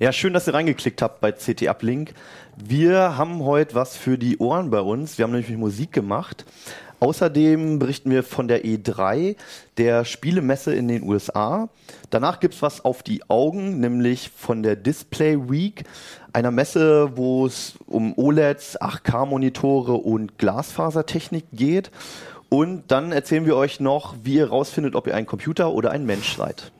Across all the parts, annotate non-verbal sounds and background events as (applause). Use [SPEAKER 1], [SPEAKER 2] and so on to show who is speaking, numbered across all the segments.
[SPEAKER 1] Ja, schön, dass ihr reingeklickt habt bei CT Uplink. Wir haben heute was für die Ohren bei uns. Wir haben nämlich Musik gemacht. Außerdem berichten wir von der E3, der Spielemesse in den USA. Danach gibt's was auf die Augen, nämlich von der Display Week, einer Messe, wo es um OLEDs, 8K-Monitore und Glasfasertechnik geht. Und dann erzählen wir euch noch, wie ihr rausfindet, ob ihr ein Computer oder ein Mensch seid.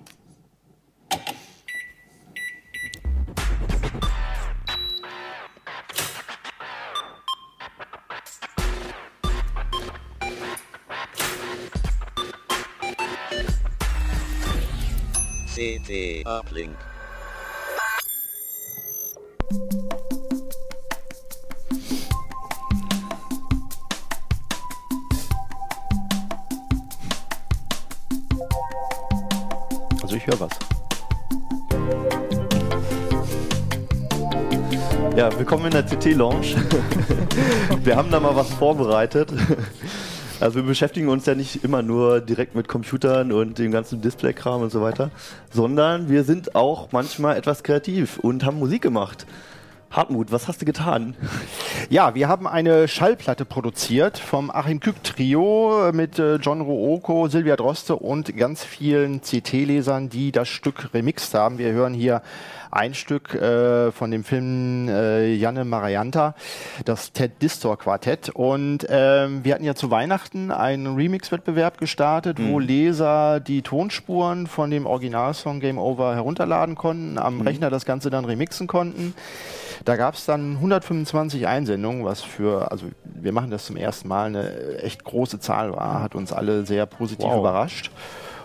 [SPEAKER 2] CT Uplink.
[SPEAKER 1] Also ich höre was. Ja, willkommen in der CT Lounge. (laughs) wir haben da mal was vorbereitet. Also wir beschäftigen uns ja nicht immer nur direkt mit Computern und dem ganzen Display-Kram und so weiter, sondern wir sind auch manchmal etwas kreativ und haben Musik gemacht. Hartmut, was hast du getan?
[SPEAKER 3] Ja, wir haben eine Schallplatte produziert vom Achim Kück Trio mit äh, John Ruoko, Silvia Droste und ganz vielen CT-Lesern, die das Stück remixt haben. Wir hören hier ein Stück äh, von dem Film äh, Janne Marianta, das Ted Distor Quartett. Und ähm, wir hatten ja zu Weihnachten einen Remix-Wettbewerb gestartet, mhm. wo Leser die Tonspuren von dem Originalsong Game Over herunterladen konnten, am mhm. Rechner das Ganze dann remixen konnten. Da gab es dann 125 Einsendungen, was für, also wir machen das zum ersten Mal, eine echt große Zahl war, hat uns alle sehr positiv wow. überrascht.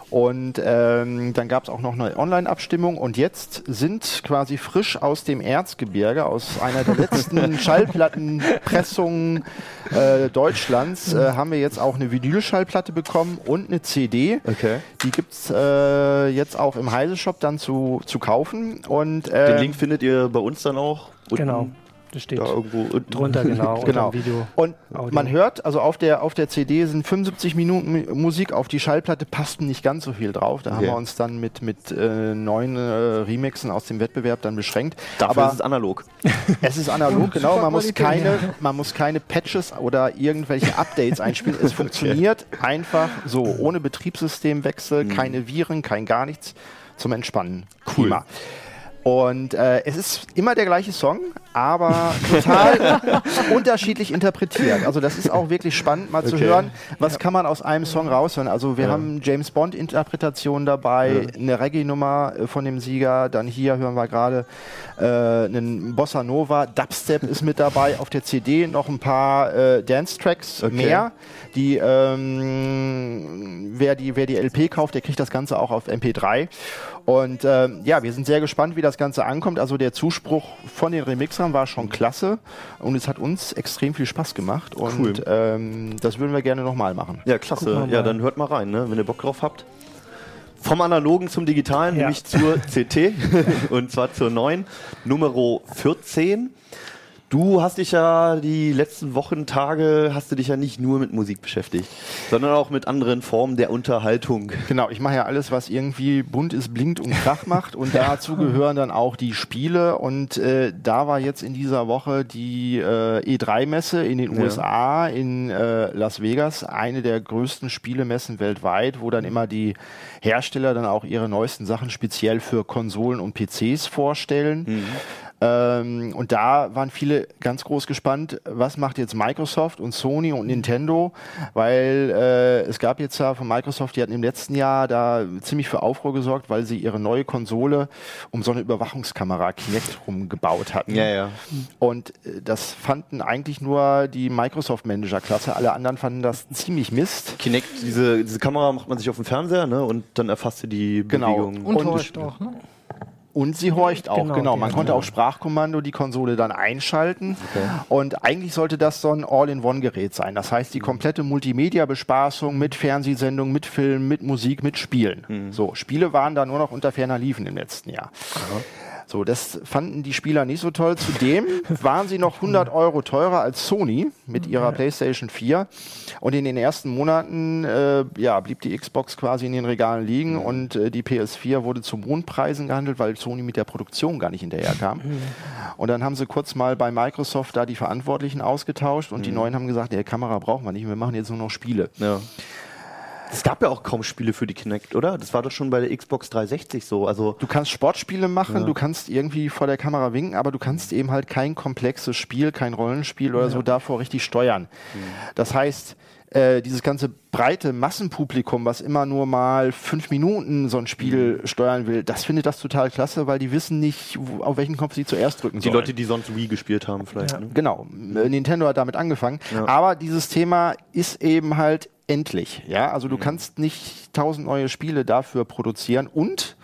[SPEAKER 3] Und ähm, dann gab es auch noch eine Online-Abstimmung und jetzt sind quasi frisch aus dem Erzgebirge, aus einer der letzten (laughs) Schallplattenpressungen äh, Deutschlands, äh, haben wir jetzt auch eine Vinylschallplatte bekommen und eine CD.
[SPEAKER 1] Okay.
[SPEAKER 3] Die gibt's äh, jetzt auch im Heise-Shop dann zu, zu kaufen. Und,
[SPEAKER 1] Den Link findet ihr bei uns dann auch.
[SPEAKER 4] Genau. Das steht
[SPEAKER 1] da irgendwo unten.
[SPEAKER 4] drunter, genau. (laughs)
[SPEAKER 3] genau. Video, und Audio. man hört, also auf der, auf der CD sind 75 Minuten Musik, auf die Schallplatte passten nicht ganz so viel drauf. Da okay. haben wir uns dann mit, mit äh, neuen äh, Remixen aus dem Wettbewerb dann beschränkt.
[SPEAKER 1] Dafür Aber ist es analog. (laughs)
[SPEAKER 3] Es ist analog, genau. Man muss, keine, man muss keine Patches oder irgendwelche Updates einspielen. Es (laughs) funktioniert okay. einfach so, ohne Betriebssystemwechsel, mhm. keine Viren, kein gar nichts zum Entspannen.
[SPEAKER 1] Cool. Klima.
[SPEAKER 3] Und äh, es ist immer der gleiche Song, aber total (laughs) unterschiedlich interpretiert. Also das ist auch wirklich spannend mal okay. zu hören, was ja. kann man aus einem Song raushören. Also wir ja. haben James Bond Interpretationen dabei, ja. eine Reggae-Nummer äh, von dem Sieger, dann hier hören wir gerade äh, einen Bossa Nova, Dubstep ist mit dabei, auf der CD noch ein paar äh, Dance-Tracks okay. mehr. Die, ähm, wer die, wer die LP kauft, der kriegt das Ganze auch auf MP3. Und ähm, ja, wir sind sehr gespannt, wie das Ganze ankommt. Also der Zuspruch von den Remixern war schon klasse und es hat uns extrem viel Spaß gemacht. Und cool. ähm, das würden wir gerne nochmal machen.
[SPEAKER 1] Ja, klasse. Ja, dann hört mal rein, ne? wenn ihr Bock drauf habt. Vom Analogen zum Digitalen, ja. nämlich zur CT (laughs) und zwar zur neuen Nummer 14. Du hast dich ja die letzten Wochen, Tage, hast du dich ja nicht nur mit Musik beschäftigt, sondern auch mit anderen Formen der Unterhaltung.
[SPEAKER 3] Genau, ich mache ja alles, was irgendwie bunt ist, blinkt und Krach macht und dazu gehören dann auch die Spiele und äh, da war jetzt in dieser Woche die äh, E3-Messe in den ja. USA, in äh, Las Vegas, eine der größten Spielemessen weltweit, wo dann immer die Hersteller dann auch ihre neuesten Sachen speziell für Konsolen und PCs vorstellen. Mhm. Ähm, und da waren viele ganz groß gespannt, was macht jetzt Microsoft und Sony und Nintendo, weil äh, es gab jetzt ja von Microsoft, die hatten im letzten Jahr da ziemlich für Aufruhr gesorgt, weil sie ihre neue Konsole um so eine Überwachungskamera Kinect rumgebaut hatten.
[SPEAKER 1] Ja, ja.
[SPEAKER 3] Und äh, das fanden eigentlich nur die Microsoft-Manager-Klasse. Alle anderen fanden das ziemlich Mist.
[SPEAKER 1] Kinect, diese, diese Kamera macht man sich auf dem Fernseher, ne? Und dann erfasst du die
[SPEAKER 3] Genau.
[SPEAKER 1] Bewegung.
[SPEAKER 5] Und,
[SPEAKER 3] Und-
[SPEAKER 5] horcht auch, ne?
[SPEAKER 3] Und sie horcht auch,
[SPEAKER 5] Genau,
[SPEAKER 3] genau. Man konnte auch Sprachkommando die Konsole dann einschalten. Und eigentlich sollte das so ein All-in-One-Gerät sein. Das heißt, die komplette Multimedia-Bespaßung mit Fernsehsendungen, mit Filmen, mit Musik, mit Spielen. So, Spiele waren da nur noch unter ferner Liefen im letzten Jahr. So, das fanden die Spieler nicht so toll. Zudem (laughs) waren sie noch 100 Euro teurer als Sony mit ihrer PlayStation 4. Und in den ersten Monaten äh, ja, blieb die Xbox quasi in den Regalen liegen und äh, die PS4 wurde zu Mondpreisen gehandelt, weil Sony mit der Produktion gar nicht hinterherkam. Und dann haben sie kurz mal bei Microsoft da die Verantwortlichen ausgetauscht und die Neuen haben gesagt, der Kamera brauchen wir nicht, wir machen jetzt nur noch Spiele.
[SPEAKER 1] Ja. Es gab ja auch kaum Spiele für die Kinect, oder? Das war doch schon bei der Xbox 360 so. Also
[SPEAKER 3] Du kannst Sportspiele machen, du kannst irgendwie vor der Kamera winken, aber du kannst eben halt kein komplexes Spiel, kein Rollenspiel oder so davor richtig steuern. Das heißt, äh, dieses ganze breite Massenpublikum, was immer nur mal fünf Minuten so ein Spiel steuern will, das findet das total klasse, weil die wissen nicht, wo, auf welchen Knopf sie zuerst drücken
[SPEAKER 1] die
[SPEAKER 3] sollen.
[SPEAKER 1] Leute, die sonst Wii gespielt haben, vielleicht. Ne?
[SPEAKER 3] Genau, äh, Nintendo hat damit angefangen. Aber dieses Thema ist eben halt endlich. Ja, also du kannst nicht tausend neue Spiele dafür produzieren und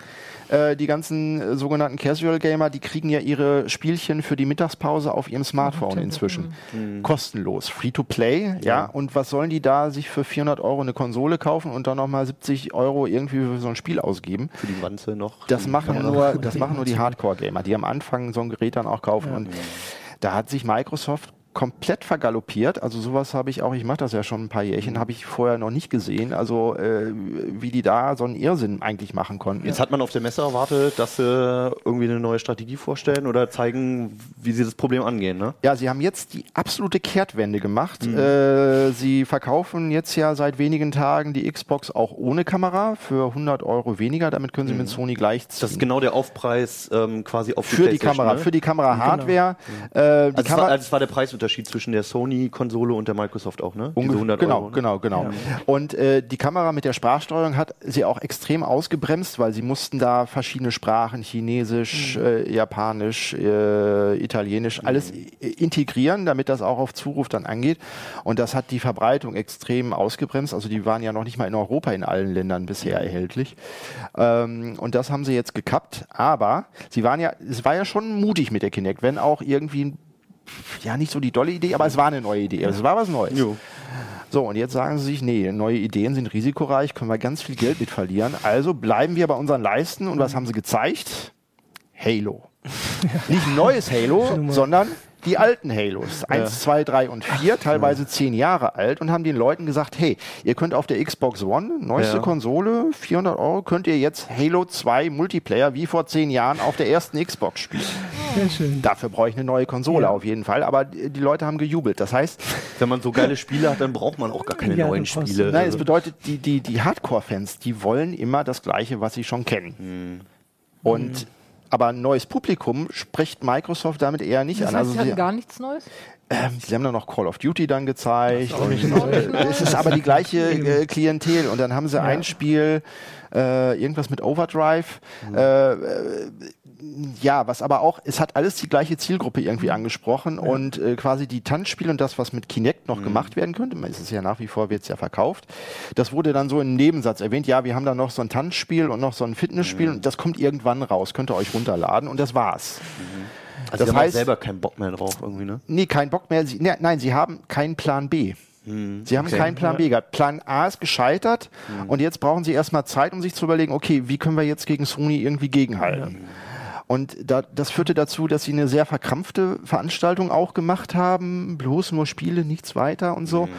[SPEAKER 3] äh, die ganzen äh, sogenannten Casual Gamer, die kriegen ja ihre Spielchen für die Mittagspause auf ihrem Smartphone inzwischen. Kostenlos, free to play, ja. Und was sollen die da sich für 400 Euro eine Konsole kaufen und dann nochmal 70 Euro irgendwie für so ein Spiel ausgeben?
[SPEAKER 1] Für die Wanze noch.
[SPEAKER 3] Das machen nur, (laughs) das machen nur die Hardcore-Gamer, die am Anfang so ein Gerät dann auch kaufen. Und da hat sich Microsoft komplett vergaloppiert. Also sowas habe ich auch, ich mache das ja schon ein paar Jährchen, habe ich vorher noch nicht gesehen. Also äh, wie die da so einen Irrsinn eigentlich machen konnten.
[SPEAKER 1] Jetzt hat man auf der Messe erwartet, dass sie irgendwie eine neue Strategie vorstellen oder zeigen, wie sie das Problem angehen. Ne?
[SPEAKER 3] Ja, sie haben jetzt die absolute Kehrtwende gemacht. Äh, sie verkaufen jetzt ja seit wenigen Tagen die Xbox auch ohne Kamera für 100 Euro weniger. Damit können sie mit Sony gleichziehen.
[SPEAKER 1] Das ist genau der Aufpreis ähm, quasi auf
[SPEAKER 3] für die Kamera,
[SPEAKER 1] ne?
[SPEAKER 3] für die Kamera-Hardware. Äh, die
[SPEAKER 1] also, es war,
[SPEAKER 3] Kamera
[SPEAKER 1] also war der Preisunterschied zwischen der Sony-Konsole und der Microsoft auch, ne? Diese
[SPEAKER 3] Ungef-
[SPEAKER 1] 100
[SPEAKER 3] genau,
[SPEAKER 1] Euro. ne?
[SPEAKER 3] genau, genau. Und äh, die Kamera mit der Sprachsteuerung hat sie auch extrem ausgebremst, weil sie mussten da verschiedene Sprachen, Chinesisch, äh, Japanisch, äh, Italienisch, alles i- integrieren, damit das auch auf Zuruf dann angeht. Und das hat die Verbreitung extrem ausgebremst. Also die waren ja noch nicht mal in Europa in allen Ländern bisher erhältlich. Ähm, und das haben sie jetzt gekappt. Aber sie waren ja, es war ja schon mutig mit der Kinect, wenn auch irgendwie ja, nicht so die dolle Idee, aber es war eine neue Idee. Es war was Neues.
[SPEAKER 1] Jo.
[SPEAKER 3] So, und jetzt sagen sie sich, nee, neue Ideen sind risikoreich, können wir ganz viel Geld mit verlieren. Also bleiben wir bei unseren Leisten. Und was haben sie gezeigt? Halo. (laughs) Nicht ein neues Halo, sondern die alten Halos. Eins, zwei, drei und vier, teilweise zehn Jahre alt und haben den Leuten gesagt, hey, ihr könnt auf der Xbox One, neueste
[SPEAKER 1] Ja.
[SPEAKER 3] Konsole, 400 Euro, könnt ihr jetzt Halo 2 Multiplayer wie vor zehn Jahren auf der ersten Xbox spielen.
[SPEAKER 5] Sehr schön.
[SPEAKER 3] Dafür brauche ich eine neue Konsole auf jeden Fall, aber die Leute haben gejubelt. Das heißt,
[SPEAKER 1] Wenn man so geile Spiele hat, dann braucht man auch gar keine (laughs)
[SPEAKER 5] Ja,
[SPEAKER 1] neuen Spiele.
[SPEAKER 3] Nein, es
[SPEAKER 1] Also-
[SPEAKER 3] bedeutet, die, die, die Hardcore-Fans, die wollen immer das Gleiche, was sie schon kennen. Und aber ein neues Publikum spricht Microsoft damit eher nicht
[SPEAKER 5] Das
[SPEAKER 3] an.
[SPEAKER 5] heißt,
[SPEAKER 3] Also
[SPEAKER 5] sie hatten gar nichts Neues?
[SPEAKER 3] ähm, sie haben dann noch Call of Duty dann gezeigt. Und, äh, es ist aber die gleiche (laughs) äh, Klientel. Und dann haben sie ein Spiel, äh, irgendwas mit Overdrive. Äh, äh, ja, was aber auch, es hat alles die gleiche Zielgruppe irgendwie angesprochen und äh, quasi die Tanzspiele und das, was mit Kinect noch gemacht werden könnte, es ist ja nach wie vor, wird es ja verkauft, das wurde dann so im Nebensatz erwähnt, ja, wir haben da noch so ein Tanzspiel und noch so ein Fitnessspiel und das kommt irgendwann raus, könnt ihr euch runterladen und das war's.
[SPEAKER 1] also
[SPEAKER 3] das
[SPEAKER 1] sie haben
[SPEAKER 3] heißt-
[SPEAKER 1] selber keinen Bock mehr drauf irgendwie, ne?
[SPEAKER 3] Nee, kein Bock mehr. Sie, ne, nein, sie haben keinen Plan B. Sie haben
[SPEAKER 1] okay.
[SPEAKER 3] keinen Plan B gehabt. Plan A ist gescheitert und jetzt brauchen sie erstmal Zeit, um sich zu überlegen, okay, wie können wir jetzt gegen Sony irgendwie gegenhalten? Und da, das führte dazu, dass sie eine sehr verkrampfte Veranstaltung auch gemacht haben. Bloß nur Spiele, nichts weiter und so.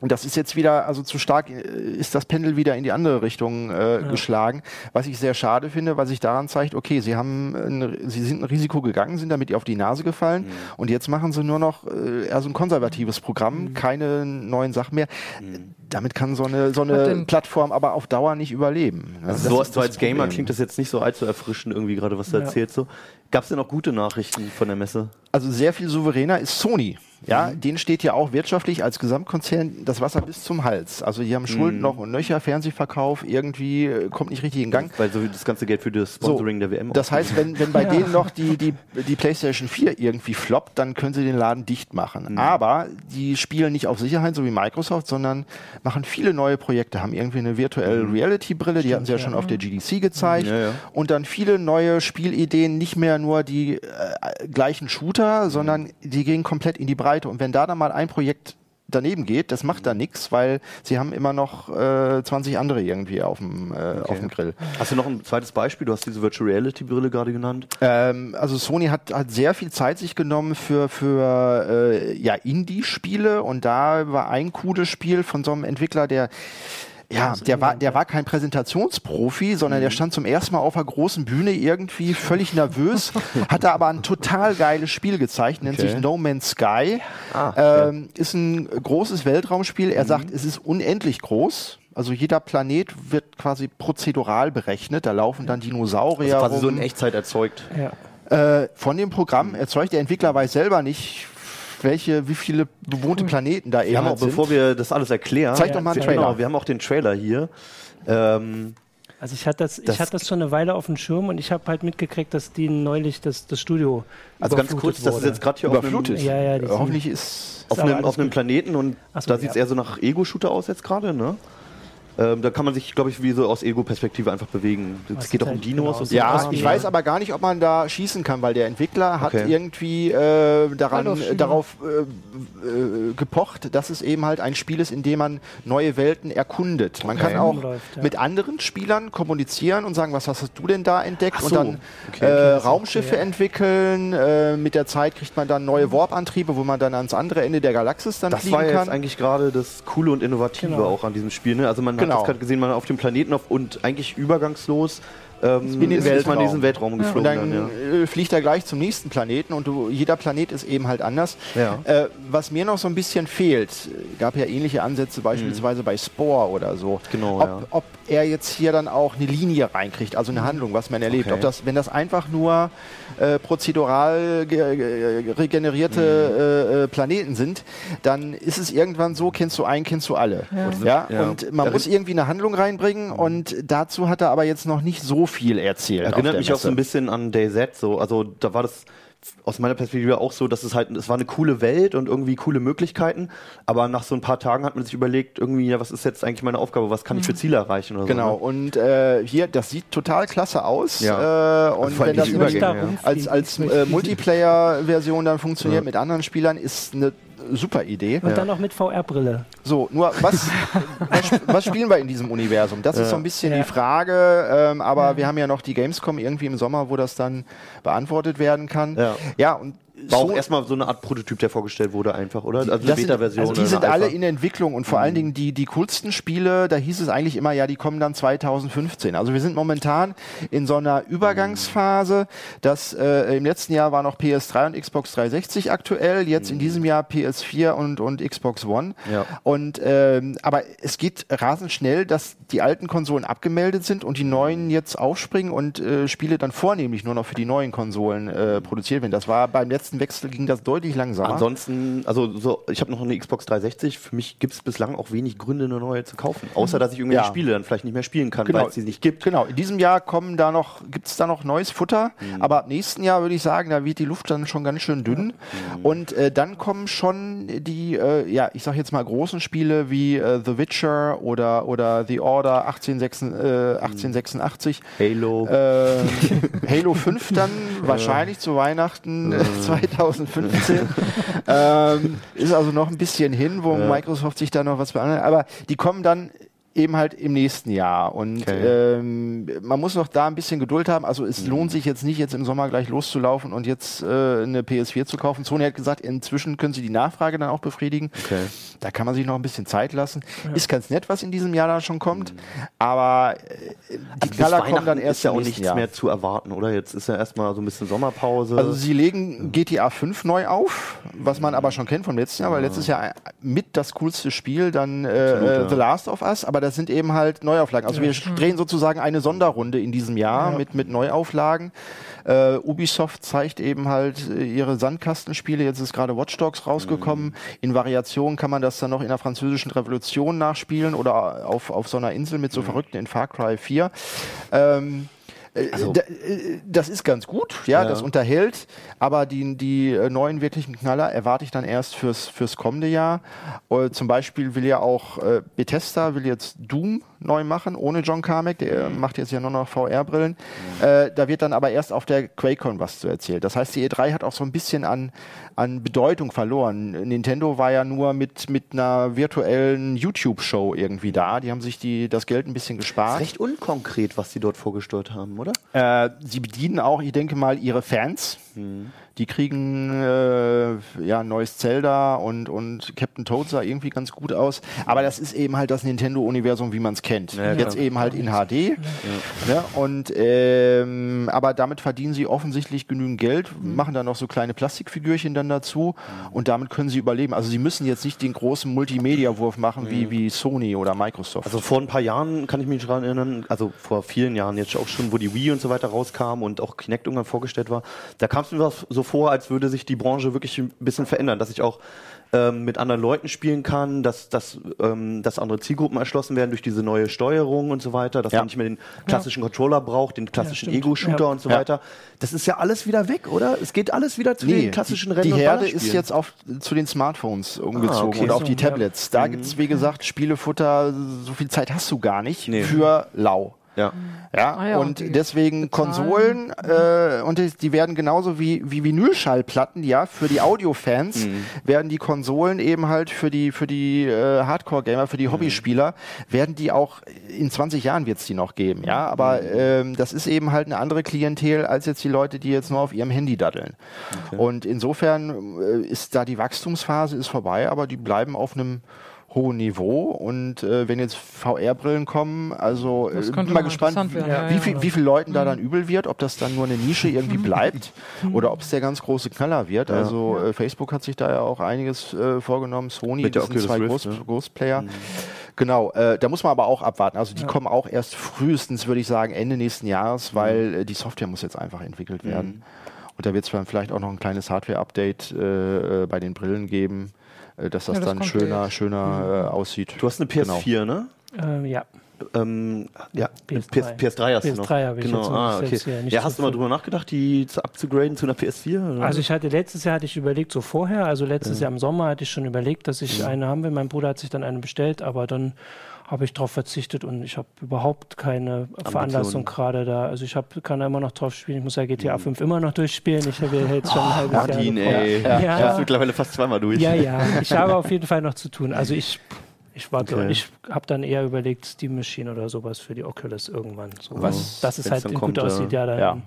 [SPEAKER 3] Und das ist jetzt wieder, also zu stark äh, ist das Pendel wieder in die andere Richtung äh, ja. geschlagen, was ich sehr schade finde, weil sich daran zeigt, okay, sie haben, ein, sie sind ein Risiko gegangen, sind damit auf die Nase gefallen mhm. und jetzt machen sie nur noch äh, eher so ein konservatives Programm, mhm. keine neuen Sachen mehr. Mhm. Damit kann so eine, so eine Plattform aber auf Dauer nicht überleben.
[SPEAKER 1] Ne? Also so, so als Gamer klingt das jetzt nicht so allzu erfrischend irgendwie gerade, was du ja. erzählst. So. Gab es denn auch gute Nachrichten von der Messe?
[SPEAKER 3] Also sehr viel souveräner ist Sony. Ja, mhm. denen steht ja auch wirtschaftlich als Gesamtkonzern das Wasser bis zum Hals. Also die haben Schulden mhm. noch und nöcher, Fernsehverkauf, irgendwie äh, kommt nicht richtig in Gang.
[SPEAKER 1] Weil so das ganze Geld für das Sponsoring so, der WM.
[SPEAKER 3] Das heißt, wenn, wenn bei ja. denen noch die, die, die PlayStation 4 irgendwie floppt, dann können sie den Laden dicht machen. Mhm. Aber die spielen nicht auf Sicherheit, so wie Microsoft, sondern machen viele neue Projekte, haben irgendwie eine Virtual mhm. Reality Brille, die hatten sie ja schon auf der GDC gezeigt. Ja, ja. Und dann viele neue Spielideen, nicht mehr nur die äh, gleichen Shooter, sondern die gehen komplett in die Breite. Und wenn da dann mal ein Projekt daneben geht, das macht da nichts, weil sie haben immer noch äh, 20 andere irgendwie auf dem, äh, okay. auf dem Grill.
[SPEAKER 1] Hast du noch ein zweites Beispiel? Du hast diese Virtual Reality Brille gerade genannt.
[SPEAKER 3] Ähm, also Sony hat, hat sehr viel Zeit sich genommen für, für äh, ja, Indie-Spiele und da war ein cooles Spiel von so einem Entwickler, der ja, der war, der war kein Präsentationsprofi, sondern der mhm. stand zum ersten Mal auf einer großen Bühne irgendwie völlig nervös, (laughs) hatte aber ein total geiles Spiel gezeigt, nennt okay. sich No Man's Sky. Ah, okay. ähm, ist ein großes Weltraumspiel. Er mhm. sagt, es ist unendlich groß. Also jeder Planet wird quasi prozedural berechnet. Da laufen dann Dinosaurier. Also
[SPEAKER 1] quasi rum. so in Echtzeit erzeugt.
[SPEAKER 3] Ja. Äh, von dem Programm erzeugt der Entwickler weiß selber nicht, welche, wie viele bewohnte Planeten da eben
[SPEAKER 1] haben auch, sind. Bevor wir das alles erklären,
[SPEAKER 3] zeig doch mal einen Trailer.
[SPEAKER 1] Genau, wir haben auch den Trailer hier. Ähm,
[SPEAKER 5] also ich hatte das, das ich hatte das schon eine Weile auf dem Schirm und ich habe halt mitgekriegt, dass die neulich das, das Studio
[SPEAKER 1] Also ganz kurz, wurde. das ist jetzt gerade hier
[SPEAKER 3] überflutet.
[SPEAKER 1] Auf einem,
[SPEAKER 3] ja, ja, hoffentlich ist
[SPEAKER 1] auf einem, auf einem Planeten und so, da sieht es eher so nach Ego-Shooter aus jetzt gerade, ne? Ähm, da kann man sich, glaube ich, wie so aus Ego-Perspektive einfach bewegen. Es geht auch um Dinos.
[SPEAKER 3] Genau. Ja, ich weiß aber gar nicht, ob man da schießen kann, weil der Entwickler hat irgendwie äh, daran, darauf äh, äh, gepocht, dass es eben halt ein Spiel ist, in dem man neue Welten erkundet. Man okay. kann auch Läuft, ja. mit anderen Spielern kommunizieren und sagen, was hast du denn da entdeckt? So. Und dann okay, äh, okay, Raumschiffe okay, entwickeln. Äh, mit der Zeit kriegt man dann neue Warp-Antriebe, wo man dann ans andere Ende der Galaxis dann
[SPEAKER 1] das
[SPEAKER 3] fliegen kann.
[SPEAKER 1] Das war jetzt eigentlich gerade das Coole und Innovative genau. auch an diesem Spiel. Ne? Also man genau genau. gerade gesehen, man auf dem Planeten auf und eigentlich übergangslos ähm, in den ist man in diesen Weltraum geflogen.
[SPEAKER 3] Ja. Und dann, dann ja. Äh, fliegt er gleich zum nächsten Planeten und du, jeder Planet ist eben halt anders. Ja. Äh, was mir noch so ein bisschen fehlt, gab ja ähnliche Ansätze beispielsweise mhm. bei Spore oder so.
[SPEAKER 1] Genau,
[SPEAKER 3] ob, ob, er jetzt hier dann auch eine Linie reinkriegt, also eine mhm. Handlung, was man erlebt. Okay. Ob das, wenn das einfach nur äh, prozedural regenerierte mhm. Äh, äh, Planeten sind, dann ist es irgendwann so, kennst du einen, kennst du alle. Ja. Und man muss irgendwie eine Handlung reinbringen mhm. und dazu hat er aber jetzt noch nicht so viel erzählt.
[SPEAKER 1] Erinnert mich auch so ein bisschen an DayZ, so, also da war das aus meiner Perspektive auch so, dass es halt, es war eine coole Welt und irgendwie coole Möglichkeiten, aber nach so ein paar Tagen hat man sich überlegt, irgendwie, ja, was ist jetzt eigentlich meine Aufgabe, was kann ich für mhm. Ziele erreichen oder
[SPEAKER 3] genau.
[SPEAKER 1] so.
[SPEAKER 3] Genau, ne? und äh, hier, das sieht total klasse aus.
[SPEAKER 1] Ja.
[SPEAKER 3] Äh, und wenn das Übergänge, ja. als, als äh, Multiplayer-Version dann funktioniert ja. mit anderen Spielern, ist eine super Idee.
[SPEAKER 5] Und dann noch mit VR-Brille.
[SPEAKER 3] So, nur was, (laughs) was, was, spielen wir in diesem Universum? Das ja. ist so ein bisschen ja. die Frage, ähm, aber ja. wir haben ja noch die Gamescom irgendwie im Sommer, wo das dann beantwortet werden kann.
[SPEAKER 1] Ja,
[SPEAKER 3] ja und
[SPEAKER 1] war so auch erstmal so eine Art Prototyp, der vorgestellt wurde, einfach, oder?
[SPEAKER 3] Also eine Beta-Version. Also die sind alle in Entwicklung und vor mhm. allen Dingen die, die coolsten Spiele, da hieß es eigentlich immer, ja, die kommen dann 2015. Also wir sind momentan in so einer Übergangsphase. Das äh, im letzten Jahr war noch PS3 und Xbox 360 aktuell, jetzt mhm. in diesem Jahr PS4 und, und Xbox One.
[SPEAKER 1] Ja.
[SPEAKER 3] Und ähm, aber es geht rasend schnell, dass die alten Konsolen abgemeldet sind und die neuen jetzt aufspringen und äh, Spiele dann vornehmlich nur noch für die neuen Konsolen äh, produziert werden. Das war beim letzten letzten Wechsel ging das deutlich langsamer.
[SPEAKER 1] Ansonsten, also so, ich habe noch eine Xbox 360. Für mich gibt es bislang auch wenig Gründe, eine neue zu kaufen. Außer, dass ich irgendwelche ja. Spiele dann vielleicht nicht mehr spielen kann,
[SPEAKER 3] genau.
[SPEAKER 1] weil es sie nicht gibt.
[SPEAKER 3] Genau, in diesem Jahr kommen da noch, gibt es da noch neues Futter. Mhm. Aber ab nächsten Jahr würde ich sagen, da wird die Luft dann schon ganz schön dünn. Mhm. Und äh, dann kommen schon die, äh, ja, ich sag jetzt mal großen Spiele wie äh, The Witcher oder, oder The Order 1886. Äh, 1886.
[SPEAKER 1] Halo.
[SPEAKER 3] Äh, (laughs) Halo 5 dann (laughs) wahrscheinlich zu Weihnachten (laughs) 2015. ähm, ist also noch ein bisschen hin, wo ja. Microsoft sich da noch was beansprucht. Aber die kommen dann eben halt im nächsten Jahr. Und okay. ähm, man muss noch da ein bisschen Geduld haben. Also es mhm. lohnt sich jetzt nicht, jetzt im Sommer gleich loszulaufen und jetzt äh, eine PS4 zu kaufen. Sony hat gesagt, inzwischen können sie die Nachfrage dann auch befriedigen. Okay. Da kann man sich noch ein bisschen Zeit lassen. Ja. Ist ganz nett, was in diesem Jahr da schon kommt. Mhm. Aber äh, die
[SPEAKER 1] also Knaller kommen dann erst ist ja auch nichts Jahr. mehr zu erwarten, oder? Jetzt ist ja erstmal so ein bisschen Sommerpause.
[SPEAKER 3] Also sie legen GTA 5 neu auf, was man aber schon kennt vom letzten Jahr, weil letztes Jahr mit das coolste Spiel dann äh, Absolut, ja. The Last of Us, aber das sind eben halt Neuauflagen. Also wir drehen sozusagen eine Sonderrunde in diesem Jahr ja. mit, mit Neuauflagen. Uh, Ubisoft zeigt eben halt äh, ihre Sandkastenspiele. Jetzt ist gerade Watch Dogs rausgekommen. Mhm. In Variation kann man das dann noch in der französischen Revolution nachspielen oder auf, auf so einer Insel mit so mhm. Verrückten in Far Cry 4. Ähm, äh, also, äh, das ist ganz gut, ja, ja, das unterhält, aber die, die äh, neuen wirklichen Knaller erwarte ich dann erst fürs, fürs kommende Jahr. Zum Beispiel will ja auch Bethesda, will jetzt Doom neu machen, ohne John Carmack, der mhm. macht jetzt ja nur noch VR-Brillen. Mhm. Äh, da wird dann aber erst auf der QuakeCon was zu erzählen. Das heißt, die E3 hat auch so ein bisschen an, an Bedeutung verloren. Nintendo war ja nur mit, mit einer virtuellen YouTube-Show irgendwie da. Die haben sich die, das Geld ein bisschen gespart. Das
[SPEAKER 1] ist recht unkonkret, was die dort vorgestellt haben, oder?
[SPEAKER 3] Äh, sie bedienen auch, ich denke mal, ihre Fans. Mhm. Die kriegen äh, ja neues Zelda und, und Captain Toad sah irgendwie ganz gut aus. Aber das ist eben halt das Nintendo-Universum, wie man es kennt. Ja, Jetzt eben halt in HD. Ja. Ne? Und ähm, aber damit verdienen sie offensichtlich genügend Geld, mhm. machen dann noch so kleine Plastikfigürchen dann dazu mhm. und damit können sie überleben. Also sie müssen jetzt nicht den großen Multimedia-Wurf machen mhm. wie, wie Sony oder Microsoft.
[SPEAKER 1] Also vor ein paar Jahren kann ich mich daran erinnern, also vor vielen Jahren jetzt auch schon, wo die Wii und so weiter rauskam und auch Kinect irgendwann vorgestellt war, da kam es mir so vor, als würde sich die Branche wirklich ein bisschen verändern, dass ich auch ähm, mit anderen Leuten spielen kann, dass, dass, ähm, dass andere Zielgruppen erschlossen werden durch diese neue Steuerung und so weiter, dass ja. man nicht mehr den klassischen ja. Controller braucht, den klassischen ja, Ego-Shooter und so weiter. Das ist ja alles wieder weg, oder? Es geht alles wieder zu nee, den klassischen
[SPEAKER 3] Rennen. Die Herde ist jetzt auf, zu den Smartphones umgezogen ah, okay. und auf die Tablets. Da mhm. gibt es, wie gesagt, Spielefutter, so viel Zeit hast du gar nicht nee. für lau. Ja. Ja, ah ja und, und deswegen bezahlen. Konsolen äh, und die, werden genauso wie, wie Vinylschallplatten, ja, für die Audiofans mhm. werden die Konsolen eben halt für die für die äh, Hardcore-Gamer, für die mhm. Hobbyspieler, werden die auch in 20 Jahren wird es die noch geben, ja. Aber mhm. ähm, das ist eben halt eine andere Klientel als jetzt die Leute, die jetzt nur auf ihrem Handy daddeln. Okay. Und insofern äh, ist da die Wachstumsphase ist vorbei, aber die bleiben auf einem hohen Niveau. Und äh, wenn jetzt VR-Brillen kommen, also äh, bin mal gespannt, wie, ja, wie, viel, wie viel Leuten mhm. da dann übel wird, ob das dann nur eine Nische (laughs) irgendwie bleibt mhm. oder ob es der ganz große Knaller wird. Ja. Also äh, Facebook hat sich da ja auch einiges äh, vorgenommen, Sony, Mit
[SPEAKER 1] das sind zwei Rift, Groß,
[SPEAKER 3] ne? Großplayer. Mhm. Genau, äh, da muss man aber auch abwarten. Also die ja. kommen auch erst frühestens, würde ich sagen, Ende nächsten Jahres, weil äh, die Software muss jetzt einfach entwickelt mhm. werden. Und da wird es vielleicht auch noch ein kleines Hardware-Update äh, bei den Brillen geben. Äh, dass das, ja, das dann schöner, ja. schöner mhm. äh, aussieht.
[SPEAKER 1] Du hast eine PS4, genau. ne?
[SPEAKER 5] Ähm, ja.
[SPEAKER 1] Ähm, ja, PS3. PS, 3 hast PS3 du noch.
[SPEAKER 5] habe ich genau. jetzt
[SPEAKER 1] ah, okay. ja, ja, hast du mal drüber nachgedacht, die zu abzugraden zu einer PS4?
[SPEAKER 5] Oder? Also ich hatte letztes Jahr hatte ich überlegt, so vorher, also letztes ja. Jahr im Sommer hatte ich schon überlegt, dass ich eine haben will. Mein Bruder hat sich dann eine bestellt, aber dann habe ich darauf verzichtet und ich habe überhaupt keine Ambition. Veranlassung gerade da. Also ich hab, kann da immer noch drauf spielen. Ich muss ja GTA mhm. 5 immer noch durchspielen. Ich habe jetzt schon ein halbes
[SPEAKER 1] Martin, Jahr. Ey. Ja, ja. ja. mittlerweile fast zweimal durch.
[SPEAKER 5] Ja, ja. Ich habe auf jeden Fall noch zu tun. Also ich ich warte okay. ich habe dann eher überlegt, Steam Machine oder sowas für die Oculus irgendwann. So, was, dass es halt gut kommt, aussieht, ja, dann ja.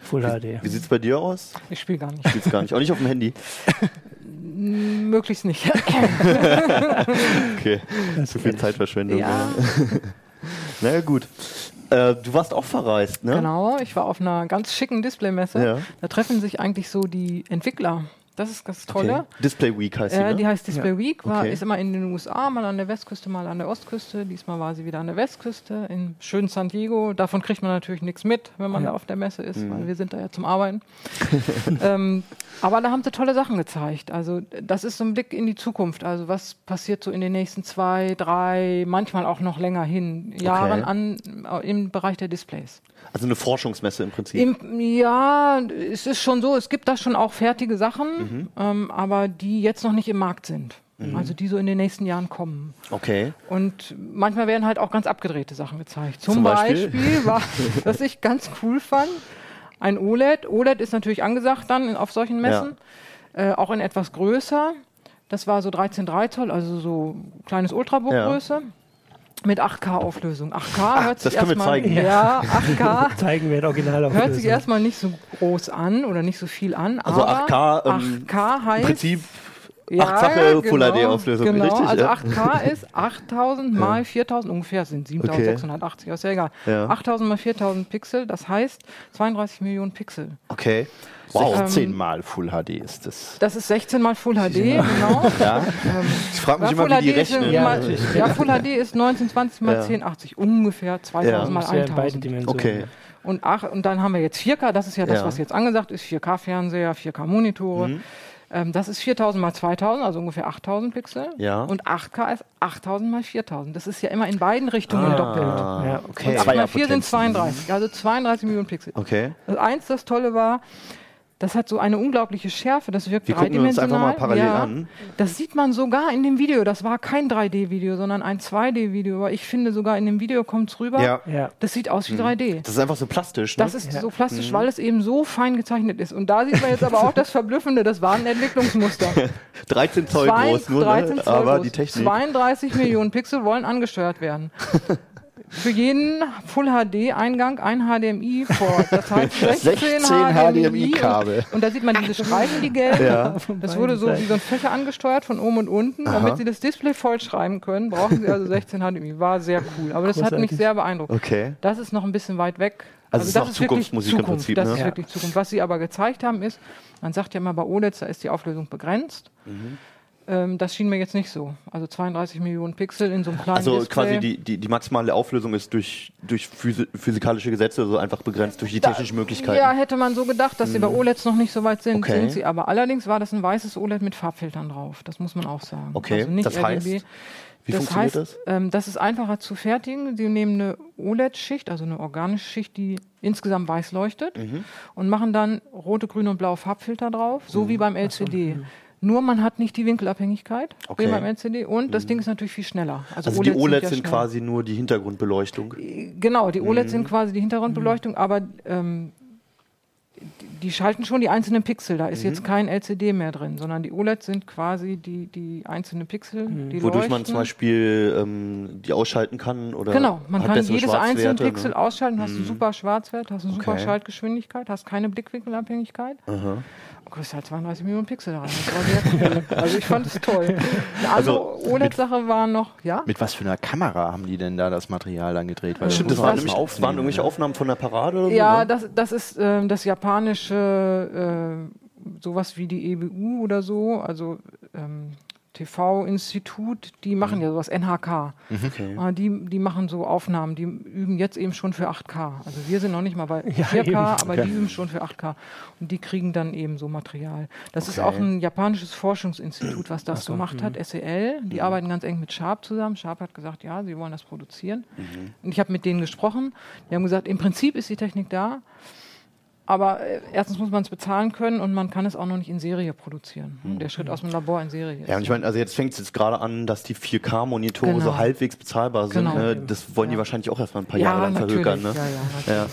[SPEAKER 5] Full
[SPEAKER 1] wie, HD. Wie sieht es bei dir aus?
[SPEAKER 2] Ich spiele gar nicht.
[SPEAKER 1] Spielst gar nicht. Auch nicht auf dem Handy. (laughs)
[SPEAKER 2] Möglichst nicht. (laughs)
[SPEAKER 1] okay, zu viel Zeitverschwendung. Ja. Na gut. Äh, du warst auch verreist, ne?
[SPEAKER 2] Genau, ich war auf einer ganz schicken Displaymesse. Ja. Da treffen sich eigentlich so die Entwickler das ist das Tolle. Okay.
[SPEAKER 1] Display Week heißt
[SPEAKER 2] sie.
[SPEAKER 1] Äh,
[SPEAKER 2] ne? Die heißt Display ja. Week, war, okay. ist immer in den USA, mal an der Westküste, mal an der Ostküste. Diesmal war sie wieder an der Westküste, in schönen San Diego. Davon kriegt man natürlich nichts mit, wenn man ja. da auf der Messe ist, mhm. weil wir sind da ja zum Arbeiten. (laughs) ähm, aber da haben sie tolle Sachen gezeigt. Also das ist so ein Blick in die Zukunft. Also was passiert so in den nächsten zwei, drei, manchmal auch noch länger hin, Jahren okay. an, äh, im Bereich der Displays.
[SPEAKER 1] Also eine Forschungsmesse im Prinzip.
[SPEAKER 2] Im, ja, es ist schon so, es gibt da schon auch fertige Sachen, mhm. Ähm, aber die jetzt noch nicht im Markt sind. Mhm. Also die so in den nächsten Jahren kommen.
[SPEAKER 1] Okay.
[SPEAKER 2] Und manchmal werden halt auch ganz abgedrehte Sachen gezeigt. Zum, Zum Beispiel? Beispiel war, (laughs) was ich ganz cool fand, ein OLED. OLED ist natürlich angesagt dann auf solchen Messen, ja. äh, auch in etwas größer. Das war so 13,3 Zoll, also so kleines Ultrabook-Größe. Ja. Mit 8K-Auflösung. 8K Ach, hört sich
[SPEAKER 1] erstmal.
[SPEAKER 2] Ja, 8K.
[SPEAKER 5] zeigen wir in Originalauflösung.
[SPEAKER 2] Hört sich erstmal nicht so groß an oder nicht so viel an.
[SPEAKER 1] Also 8K, ähm,
[SPEAKER 2] 8K heißt.
[SPEAKER 1] Prinzip ja, achtfache Full HD Auflösung.
[SPEAKER 2] Genau, richtig, also ja. 8K ist (laughs) 8000 mal 4000, ungefähr sind 7680, okay. ist ja egal. Ja. 8000 mal 4000 Pixel, das heißt 32 Millionen Pixel.
[SPEAKER 1] Okay.
[SPEAKER 3] Wow. 16 ähm, mal Full HD ist das.
[SPEAKER 2] Das ist 16 mal Full HD, genau. (laughs)
[SPEAKER 1] Ja. Ähm, ich frage mich immer, wie die rechnen.
[SPEAKER 2] Ja, ja, Full HD ist 1920 mal ja. 1080, ungefähr 2000 mal 1000.
[SPEAKER 1] Okay.
[SPEAKER 2] Und, ach, und dann haben wir jetzt 4K, das ist ja das, was jetzt angesagt ist, 4K-Fernseher, 4K-Monitore. Mhm. Ähm, das ist 4000 mal 2000, also ungefähr 8000 Pixel.
[SPEAKER 1] Ja.
[SPEAKER 2] Und 8K ist 8000 mal 4000. Das ist ja immer in beiden Richtungen ah, doppelt.
[SPEAKER 1] Ja, okay.
[SPEAKER 2] Und 8 mal 4 sind 32, also 32 Millionen Pixel.
[SPEAKER 1] Okay.
[SPEAKER 2] Das eins, das Tolle war, das hat so eine unglaubliche Schärfe, das wirkt
[SPEAKER 1] wir dreidimensional. Wir uns einfach mal parallel ja, an.
[SPEAKER 2] Das sieht man sogar in dem Video. Das war kein 3D-Video, sondern ein 2D-Video. Aber ich finde sogar in dem Video kommt es rüber.
[SPEAKER 1] Ja.
[SPEAKER 2] ja. Das sieht aus wie 3D.
[SPEAKER 1] Mhm. Das ist einfach so plastisch.
[SPEAKER 2] Ne? Das ist ja. so plastisch, mhm. weil es eben so fein gezeichnet ist. Und da sieht man jetzt aber auch das Verblüffende. Das war ein Entwicklungsmuster. (laughs)
[SPEAKER 1] 13 Zoll Zwei, groß, nur, 13
[SPEAKER 2] ne? Zoll
[SPEAKER 1] aber
[SPEAKER 2] groß.
[SPEAKER 1] die Technik.
[SPEAKER 2] 32 Millionen Pixel wollen angesteuert werden. (laughs) für jeden Full HD Eingang ein HDMI vor. (laughs) Das heißt 16, 16
[SPEAKER 3] HDMI-Kabel.
[SPEAKER 2] Und, und, da sieht man diese Streifen, die gelben. Ja. Das wurde so wie so ein Fächer angesteuert von oben und unten. Aha. Damit sie das Display vollschreiben können, brauchen sie also 16 HDMI. War sehr cool. Aber das Großartig. hat mich sehr beeindruckt.
[SPEAKER 1] Okay.
[SPEAKER 2] Das ist noch ein bisschen weit weg.
[SPEAKER 1] Also, also das ist Zukunftsmusik
[SPEAKER 2] Zukunft.
[SPEAKER 1] im Prinzip.
[SPEAKER 2] Das
[SPEAKER 1] ne?
[SPEAKER 2] ist wirklich Zukunft. Was sie aber gezeigt haben, ist, man sagt ja immer bei OLEDs, da ist die Auflösung begrenzt. Mhm. Ähm, das schien mir jetzt nicht so. Also 32 Millionen Pixel in so einem kleinen
[SPEAKER 1] Also
[SPEAKER 2] Display.
[SPEAKER 1] quasi die, die, die maximale Auflösung ist durch, durch physikalische Gesetze so einfach begrenzt, durch die da, technischen Möglichkeiten.
[SPEAKER 2] Ja, hätte man so gedacht, dass hm. sie bei OLEDs noch nicht so weit sind, okay. sind sie. Aber allerdings war das ein weißes OLED mit Farbfiltern drauf. Das muss man auch sagen.
[SPEAKER 1] Okay, also nicht das RGB. heißt... Wie
[SPEAKER 2] das
[SPEAKER 1] funktioniert
[SPEAKER 2] heißt, das? Ähm, das ist einfacher zu fertigen. Sie nehmen eine OLED-Schicht, also eine organische Schicht, die insgesamt weiß leuchtet mhm. und machen dann rote, grüne und blaue Farbfilter drauf, so mhm. wie beim LCD. So. Nur man hat nicht die Winkelabhängigkeit
[SPEAKER 1] okay.
[SPEAKER 2] beim LCD und das mhm. Ding ist natürlich viel schneller.
[SPEAKER 1] Also, also OLEDs die OLEDs sind, ja sind quasi nur die Hintergrundbeleuchtung.
[SPEAKER 2] Genau, die OLEDs mhm. sind quasi die Hintergrundbeleuchtung, aber ähm, die schalten schon die einzelnen Pixel. Da ist mhm. jetzt kein LCD mehr drin, sondern die OLEDs sind quasi die, die einzelnen Pixel. Mhm. Die
[SPEAKER 1] Wodurch leuchten. man zum Beispiel ähm, die ausschalten kann oder
[SPEAKER 2] Genau, man kann jedes einzelne Pixel ne? ausschalten, hast mhm. einen super Schwarzwert, hast eine okay. super Schaltgeschwindigkeit, hast keine Blickwinkelabhängigkeit.
[SPEAKER 1] Aha
[SPEAKER 2] kostet halt 32 Millionen Pixel rein. Das war sehr cool. (laughs) also ich fand es toll. Eine also andere OLED-Sache war noch, ja?
[SPEAKER 3] Mit was für einer Kamera haben die denn da das Material dann gedreht?
[SPEAKER 1] Weil Stimmt, das, das, waren, nämlich, das waren irgendwelche Aufnahmen von der Parade oder
[SPEAKER 2] so? Ja, ne? das, das ist äh, das japanische, äh, sowas wie die EBU oder so, also ähm, TV-Institut, die machen mhm. ja sowas, NHK.
[SPEAKER 1] Mhm. Okay.
[SPEAKER 2] Äh, die, die machen so Aufnahmen, die üben jetzt eben schon für 8K. Also wir sind noch nicht mal bei 4K, (laughs) ja, aber okay. die üben schon für 8K. Und die kriegen dann eben so Material. Das okay. ist auch ein japanisches Forschungsinstitut, was das so, gemacht mh. hat, SEL. Die mhm. arbeiten ganz eng mit Sharp zusammen. Sharp hat gesagt, ja, sie wollen das produzieren. Mhm. Und ich habe mit denen gesprochen. Die haben gesagt, im Prinzip ist die Technik da. Aber äh, erstens muss man es bezahlen können und man kann es auch noch nicht in Serie produzieren. Mhm. Der Schritt aus dem Labor in Serie.
[SPEAKER 1] Ja, und ich meine, also jetzt fängt es jetzt gerade an, dass die 4K-Monitore genau. so halbwegs bezahlbar sind. Genau. Ne? Das wollen ja. die wahrscheinlich auch erstmal ein paar ja, Jahre lang verhökern. Ne? Ja, ja,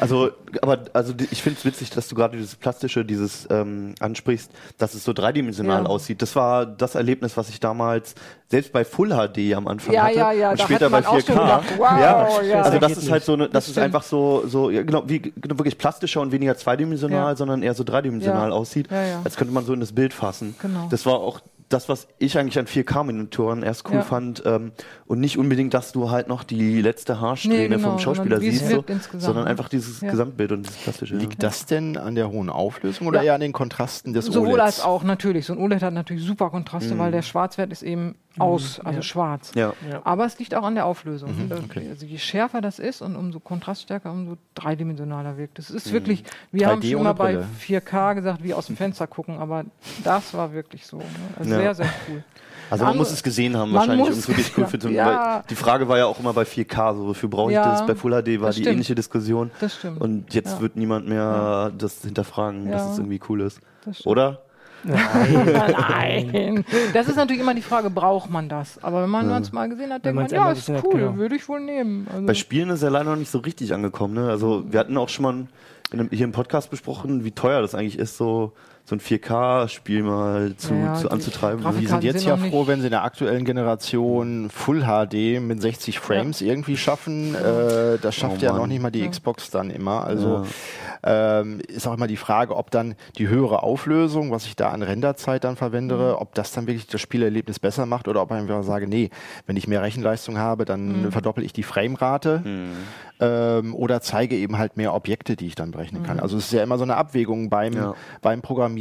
[SPEAKER 1] Also, aber also ich finde es witzig, dass du gerade dieses Plastische, dieses ähm, ansprichst, dass es so dreidimensional aussieht. Das war das Erlebnis, was ich damals selbst bei Full HD am Anfang hatte
[SPEAKER 2] ja, ja,
[SPEAKER 1] und später bei 4K.
[SPEAKER 2] Gedacht, wow, ja.
[SPEAKER 1] ja. Also das ist halt so eine, das, das ist einfach so so genau wie genau, wirklich plastischer und weniger zweidimensional, ja. sondern eher so dreidimensional aussieht, als könnte man so in das Bild fassen.
[SPEAKER 2] Genau.
[SPEAKER 1] Das war auch das, was ich eigentlich an 4K-Monitoren erst cool ja. fand ähm, und nicht unbedingt, dass du halt noch die letzte Haarsträhne nee, genau, vom Schauspieler siehst, so, sondern einfach dieses ja. Gesamtbild und dieses Plastische.
[SPEAKER 3] Liegt ja. das denn an der hohen Auflösung oder eher an den Kontrasten des
[SPEAKER 2] Sowohl OLEDs? als auch, natürlich. So ein OLED hat natürlich super Kontraste, mhm. weil der Schwarzwert ist eben. Aus, also schwarz. Aber es liegt auch an der Auflösung. Mhm. Okay. Also je schärfer das ist und umso kontraststärker, umso dreidimensionaler wirkt es. ist mhm. wirklich, wir haben schon mal bei 4K gesagt, wie aus dem Fenster gucken, aber das war wirklich so. Ne? Also sehr, sehr cool.
[SPEAKER 1] Also man, man muss es gesehen haben wahrscheinlich, um es wirklich cool (laughs) zu ja. Die Frage war ja auch immer bei 4K, so wofür brauche ich ja, das? Bei Full HD war die stimmt. ähnliche Diskussion.
[SPEAKER 2] Das stimmt.
[SPEAKER 1] Und jetzt ja. wird niemand mehr das hinterfragen, dass es irgendwie cool ist. Oder?
[SPEAKER 2] Nein, (laughs) nein. Das ist natürlich immer die Frage, braucht man das? Aber wenn man es mal gesehen hat, denkt man, ja, ist cool, hat, genau. würde ich wohl nehmen.
[SPEAKER 1] Also Bei Spielen ist er leider noch nicht so richtig angekommen. Ne? Also wir hatten auch schon mal in einem, hier im Podcast besprochen, wie teuer das eigentlich ist, so so ein 4K-Spiel mal zu, ja, zu anzutreiben.
[SPEAKER 3] Die sind jetzt ja froh, wenn sie in der aktuellen Generation Full HD mit 60 Frames ja. irgendwie schaffen. Äh, das schafft oh, ja noch nicht mal die ja. Xbox dann immer. Also ähm, ist auch immer die Frage, ob dann die höhere Auflösung, was ich da an Renderzeit dann verwende, mhm. ob das dann wirklich das Spielerlebnis besser macht oder ob ich einfach sage, nee, wenn ich mehr Rechenleistung habe, dann mhm. verdoppel ich die Framerate mhm. ähm, oder zeige eben halt mehr Objekte, die ich dann berechnen kann. Mhm. Also es ist ja immer so eine Abwägung beim, ja. beim Programmieren,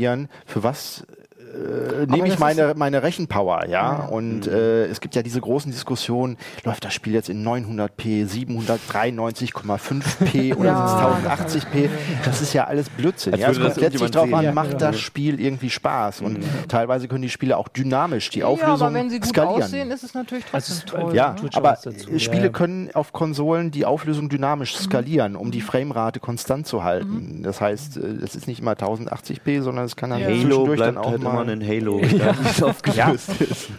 [SPEAKER 3] für was äh, nehme ich meine, meine Rechenpower, ja. Und mhm. äh, es gibt ja diese großen Diskussionen, läuft das Spiel jetzt in 900p, 793,5p (laughs) oder ja. 1080p? Das ist ja alles Blödsinn. Ja, es kommt letztlich drauf an, macht das Spiel irgendwie Spaß? Und mhm. teilweise können die Spiele auch dynamisch die Auflösung ja, aber wenn sie gut skalieren. aussehen,
[SPEAKER 2] ist es natürlich trotzdem also toll.
[SPEAKER 3] Ja, ne? aber dazu. Spiele können auf Konsolen die Auflösung dynamisch mhm. skalieren, um die mhm. Framerate konstant zu halten. Mhm. Das heißt, äh, es ist nicht immer 1080p, sondern es kann dann
[SPEAKER 1] Halo zwischendurch dann auch halt mal in Halo, ja. nicht (laughs) aufgelöst ist.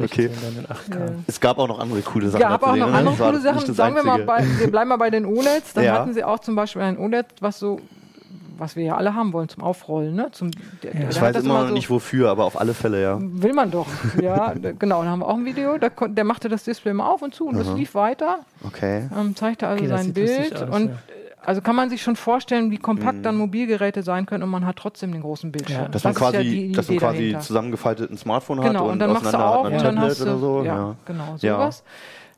[SPEAKER 1] okay. Es gab auch noch andere coole Sachen.
[SPEAKER 2] Es gab auch noch ne? andere coole Sachen. Sagen wir mal, bei, wir bleiben mal bei den OLEDs. Dann ja. hatten sie auch zum Beispiel ein OLED, was so was wir ja alle haben wollen zum Aufrollen. Ne? Zum,
[SPEAKER 1] der, ja. Ich weiß immer noch so, nicht wofür, aber auf alle Fälle, ja.
[SPEAKER 2] Will man doch, ja. genau, dann haben wir auch ein Video, der, der machte das Display mal auf und zu und es lief weiter.
[SPEAKER 1] Okay.
[SPEAKER 2] Ähm, zeigte also okay, sein Bild aus, und ja. Also kann man sich schon vorstellen, wie kompakt mhm. dann Mobilgeräte sein können und man hat trotzdem den großen Bildschirm.
[SPEAKER 1] Ja. Dass man quasi, ja die, die dass man quasi dahinter. zusammengefaltet Smartphone
[SPEAKER 2] genau, hat und, und dann machst du auch und dann hast du,
[SPEAKER 1] oder so.
[SPEAKER 2] Ja, ja. genau, sowas.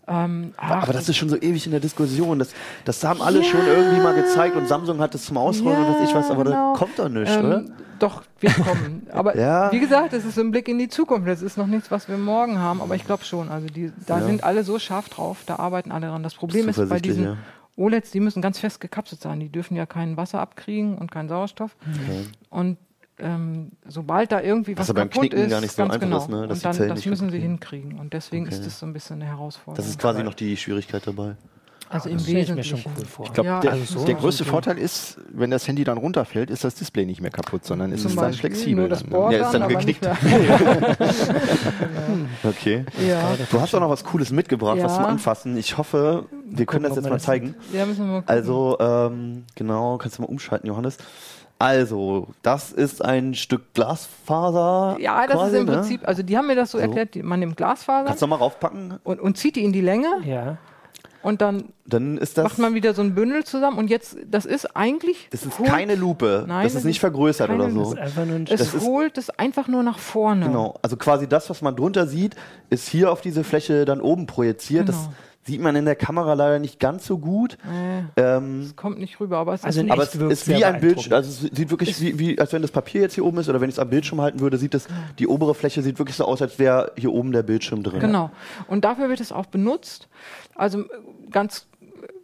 [SPEAKER 1] Ähm, ach, aber das ist schon so ewig in der Diskussion. Das, das haben alle schon irgendwie mal gezeigt und Samsung hat es zum Ausrollen und was ich was, aber genau. da kommt doch nichts, ähm, oder?
[SPEAKER 2] Doch, wird kommen. (laughs) Aber wie gesagt, es ist ein Blick in die Zukunft. Das ist noch nichts, was wir morgen haben, aber ich glaube schon. Also die, da sind alle so scharf drauf, da arbeiten alle dran. Das Problem ist bei diesen OLEDs, die müssen ganz fest gekapselt sein. Die dürfen ja kein Wasser abkriegen und keinen Sauerstoff. Okay. Und ähm, sobald da irgendwie was, was kaputt ist, gar nicht so ganz genau. Ist, ne? und dann, das müssen sie hinkriegen. Und deswegen okay. ist das so ein bisschen eine Herausforderung.
[SPEAKER 1] Das ist quasi noch die Schwierigkeit dabei.
[SPEAKER 2] Also im Wesentlichen.
[SPEAKER 3] Schon cool vor. Ich glaube, ja, der, also so der, größte so Vorteil ist, wenn das Handy dann runterfällt, ist das Display nicht mehr kaputt, sondern ist es dann flexibel.
[SPEAKER 2] Das Board
[SPEAKER 1] ja, ist dann geknickt. (laughs) (laughs) okay. Ja. Du hast auch noch was Cooles mitgebracht, ja. was zum Anfassen. Ich hoffe, wir können das jetzt mal zeigen. Ja, müssen wir mal gucken. Also, ähm, genau, kannst du mal umschalten, Johannes. Also, das ist ein Stück Glasfaser.
[SPEAKER 2] Ja, das quasi, ist im ne? Prinzip, also die haben mir das so, so. erklärt, man nimmt Glasfaser.
[SPEAKER 1] Kannst du mal raufpacken?
[SPEAKER 2] Und, und zieht die in die Länge.
[SPEAKER 5] Ja.
[SPEAKER 2] Und dann,
[SPEAKER 1] dann
[SPEAKER 2] macht man wieder so ein Bündel zusammen. Und jetzt, das ist eigentlich.
[SPEAKER 1] Das ist keine Lupe. Nein, das, das ist nicht vergrößert oder so.
[SPEAKER 2] Das ist nur, es das holt es einfach nur nach vorne.
[SPEAKER 1] Genau. Also quasi das, was man drunter sieht, ist hier auf diese Fläche dann oben projiziert. Genau. Das sieht man in der Kamera leider nicht ganz so gut.
[SPEAKER 2] Äh, ähm, es kommt nicht rüber, aber es
[SPEAKER 1] also ist, aber es ist wie ein Bildschirm. Also es sieht wirklich wie, wie, als wenn das Papier jetzt hier oben ist oder wenn ich es am Bildschirm halten würde, sieht das, die obere Fläche sieht wirklich so aus, als wäre hier oben der Bildschirm drin.
[SPEAKER 2] Genau. Und dafür wird es auch benutzt. Also ganz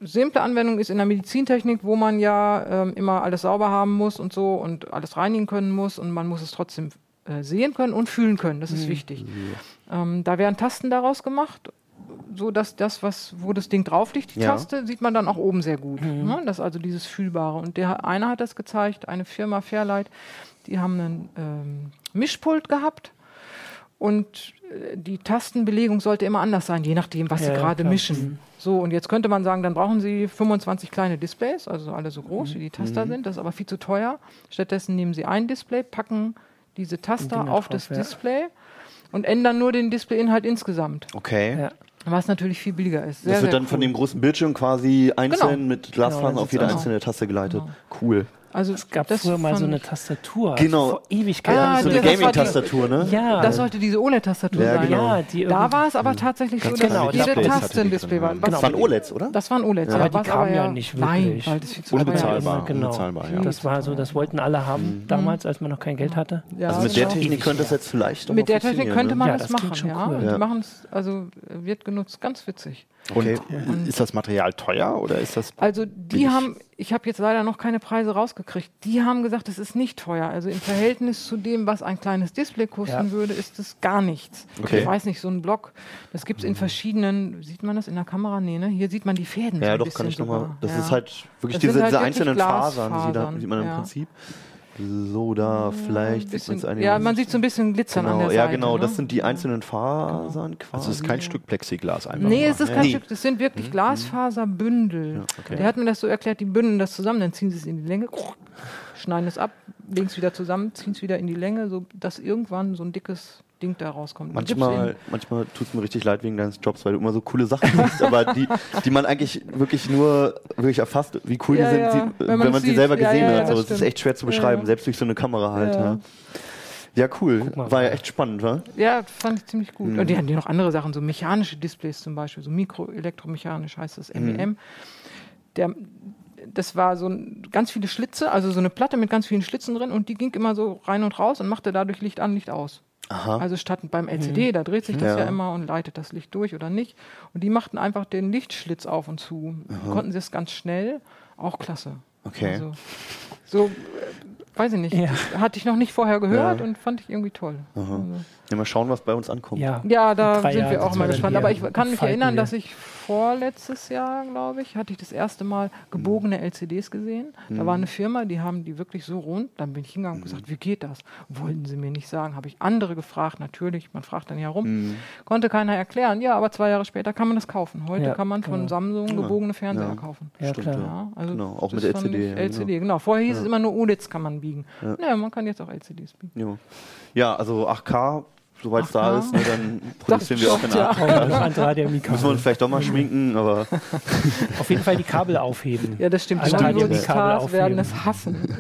[SPEAKER 2] simple Anwendung ist in der Medizintechnik, wo man ja ähm, immer alles sauber haben muss und so und alles reinigen können muss und man muss es trotzdem äh, sehen können und fühlen können. Das ist mhm. wichtig. Ähm, da werden Tasten daraus gemacht so dass das, was, wo das Ding drauf liegt, die ja. Taste, sieht man dann auch oben sehr gut. Mhm. Ne? Das ist also dieses Fühlbare. Und der eine hat das gezeigt, eine Firma Fairlight, die haben einen ähm, Mischpult gehabt und äh, die Tastenbelegung sollte immer anders sein, je nachdem, was ja, sie gerade mischen. Mhm. So, und jetzt könnte man sagen, dann brauchen sie 25 kleine Displays, also alle so groß mhm. wie die Taster mhm. sind. Das ist aber viel zu teuer. Stattdessen nehmen sie ein Display, packen diese Taster auf drauf, das ja. Display und ändern nur den Displayinhalt insgesamt.
[SPEAKER 1] Okay. Ja.
[SPEAKER 2] Was natürlich viel billiger ist.
[SPEAKER 1] Sehr, das wird dann cool. von dem großen Bildschirm quasi einzeln genau. mit Glasfasern genau, auf jede einzelne Taste geleitet. Genau. Cool.
[SPEAKER 5] Also es gab früher mal so eine Tastatur.
[SPEAKER 1] Genau.
[SPEAKER 5] Vor Ewigkeiten.
[SPEAKER 1] Ah, so eine Gaming-Tastatur, ne?
[SPEAKER 2] Ja. Das sollte diese OLED-Tastatur ja, sein. Genau. Ja, die da war es aber mhm. tatsächlich so, dass
[SPEAKER 1] genau,
[SPEAKER 2] jede Taste ein Display war.
[SPEAKER 1] Genau. Das waren OLEDs, oder?
[SPEAKER 2] Das waren OLEDs,
[SPEAKER 5] ja. Aber die kamen ja nicht wirklich.
[SPEAKER 2] Nein, weil das
[SPEAKER 3] viel zu Unbezahlbar.
[SPEAKER 5] Genau. Unbezahlbar, ja. Das war so, das wollten alle haben mhm. damals, als man noch kein Geld hatte.
[SPEAKER 1] Ja, also mit der Technik könnte es jetzt vielleicht
[SPEAKER 2] Mit der Technik könnte man das machen, ja. Die machen es, also wird genutzt, ganz witzig.
[SPEAKER 3] Okay. Und ist das Material teuer oder ist das?
[SPEAKER 2] Also die billig? haben, ich habe jetzt leider noch keine Preise rausgekriegt. Die haben gesagt, es ist nicht teuer. Also im Verhältnis zu dem, was ein kleines Display kosten ja. würde, ist es gar nichts. Okay. Ich weiß nicht, so ein Block, das gibt es in mhm. verschiedenen, sieht man das in der Kamera? Nee, ne? Hier sieht man die Fäden.
[SPEAKER 1] Ja, so doch, kann ich nochmal. Das ja. ist halt wirklich diese, halt diese einzelnen Fasern, Fasern, sieht man im. Prinzip. So, da vielleicht
[SPEAKER 2] bisschen, sieht man Ja, man sieht so ein bisschen Glitzern
[SPEAKER 1] genau,
[SPEAKER 2] an der Seite.
[SPEAKER 1] Ja, genau, ne? das sind die einzelnen Fasern
[SPEAKER 3] genau. quasi. Also es ist kein Stück Plexiglas einfach.
[SPEAKER 2] Nee, es ist kein nee. Stück, das sind wirklich mhm. Glasfaserbündel. Ja, okay. Der hat mir das so erklärt, die bündeln das zusammen, dann ziehen sie es in die Länge schneiden es ab, legen es wieder zusammen, ziehen es wieder in die Länge, so dass irgendwann so ein dickes Ding da rauskommt.
[SPEAKER 1] Manchmal, manchmal tut es mir richtig leid wegen deines Jobs, weil du immer so coole Sachen machst, aber die, die man eigentlich wirklich nur wirklich erfasst, wie cool ja, die sind, ja. sie, wenn man, man sie selber gesehen ja, hat. So, das ist echt schwer zu beschreiben, selbst durch so eine Kamera halt. Ja. Ja, cool. War ja echt spannend, wa?
[SPEAKER 2] Ja, fand ich ziemlich gut. Mhm. Und die hatten ja noch andere Sachen, so mechanische Displays zum Beispiel, so mikroelektromechanisch heißt das, MEM. Mhm. Der, das war so ein, ganz viele Schlitze, also so eine Platte mit ganz vielen Schlitzen drin und die ging immer so rein und raus und machte dadurch Licht an, Licht aus. Aha. Also statt beim LCD, mhm. da dreht sich das ja. ja. immer und leitet das Licht durch oder nicht. Und die machten einfach den Lichtschlitz auf und zu. Konnten sie es ganz schnell, auch klasse.
[SPEAKER 1] Okay. Also,
[SPEAKER 2] so weiß ich nicht, ja. hatte ich noch nicht vorher gehört ja. und fand ich irgendwie toll. Also.
[SPEAKER 1] Ja, mal schauen, was bei uns ankommt.
[SPEAKER 2] Ja, ja da sind Jahre wir auch mal gespannt. Aber ich kann mich erinnern, wir. dass ich vorletztes Jahr, glaube ich, hatte ich das erste Mal gebogene LCDs gesehen. Mhm. Da war eine Firma, die haben die wirklich so rund. Dann bin ich hingegangen und gesagt, wie geht das? Wollten sie mir nicht sagen. Habe ich andere gefragt, natürlich. Man fragt dann ja rum. Mhm. Konnte keiner erklären. Ja, aber zwei Jahre später kann man das kaufen. Heute ja, kann man von genau. Samsung gebogene Fernseher kaufen.
[SPEAKER 1] Ja, Stimmt, klar. Also genau, auch mit LCD.
[SPEAKER 2] LCD, genau. Vorher hieß es immer nur OLEDs kann man biegen. Ja. Naja, man kann jetzt auch LCDs biegen.
[SPEAKER 1] Ja, also 8K sobald es da ist, ne, dann produzieren wir auch in ja. 8K. Müssen wir uns vielleicht doch mal schminken, aber. (laughs)
[SPEAKER 5] Auf jeden Fall die Kabel aufheben.
[SPEAKER 2] Ja, das stimmt.
[SPEAKER 5] Die Kabel
[SPEAKER 2] werden es hassen. (laughs)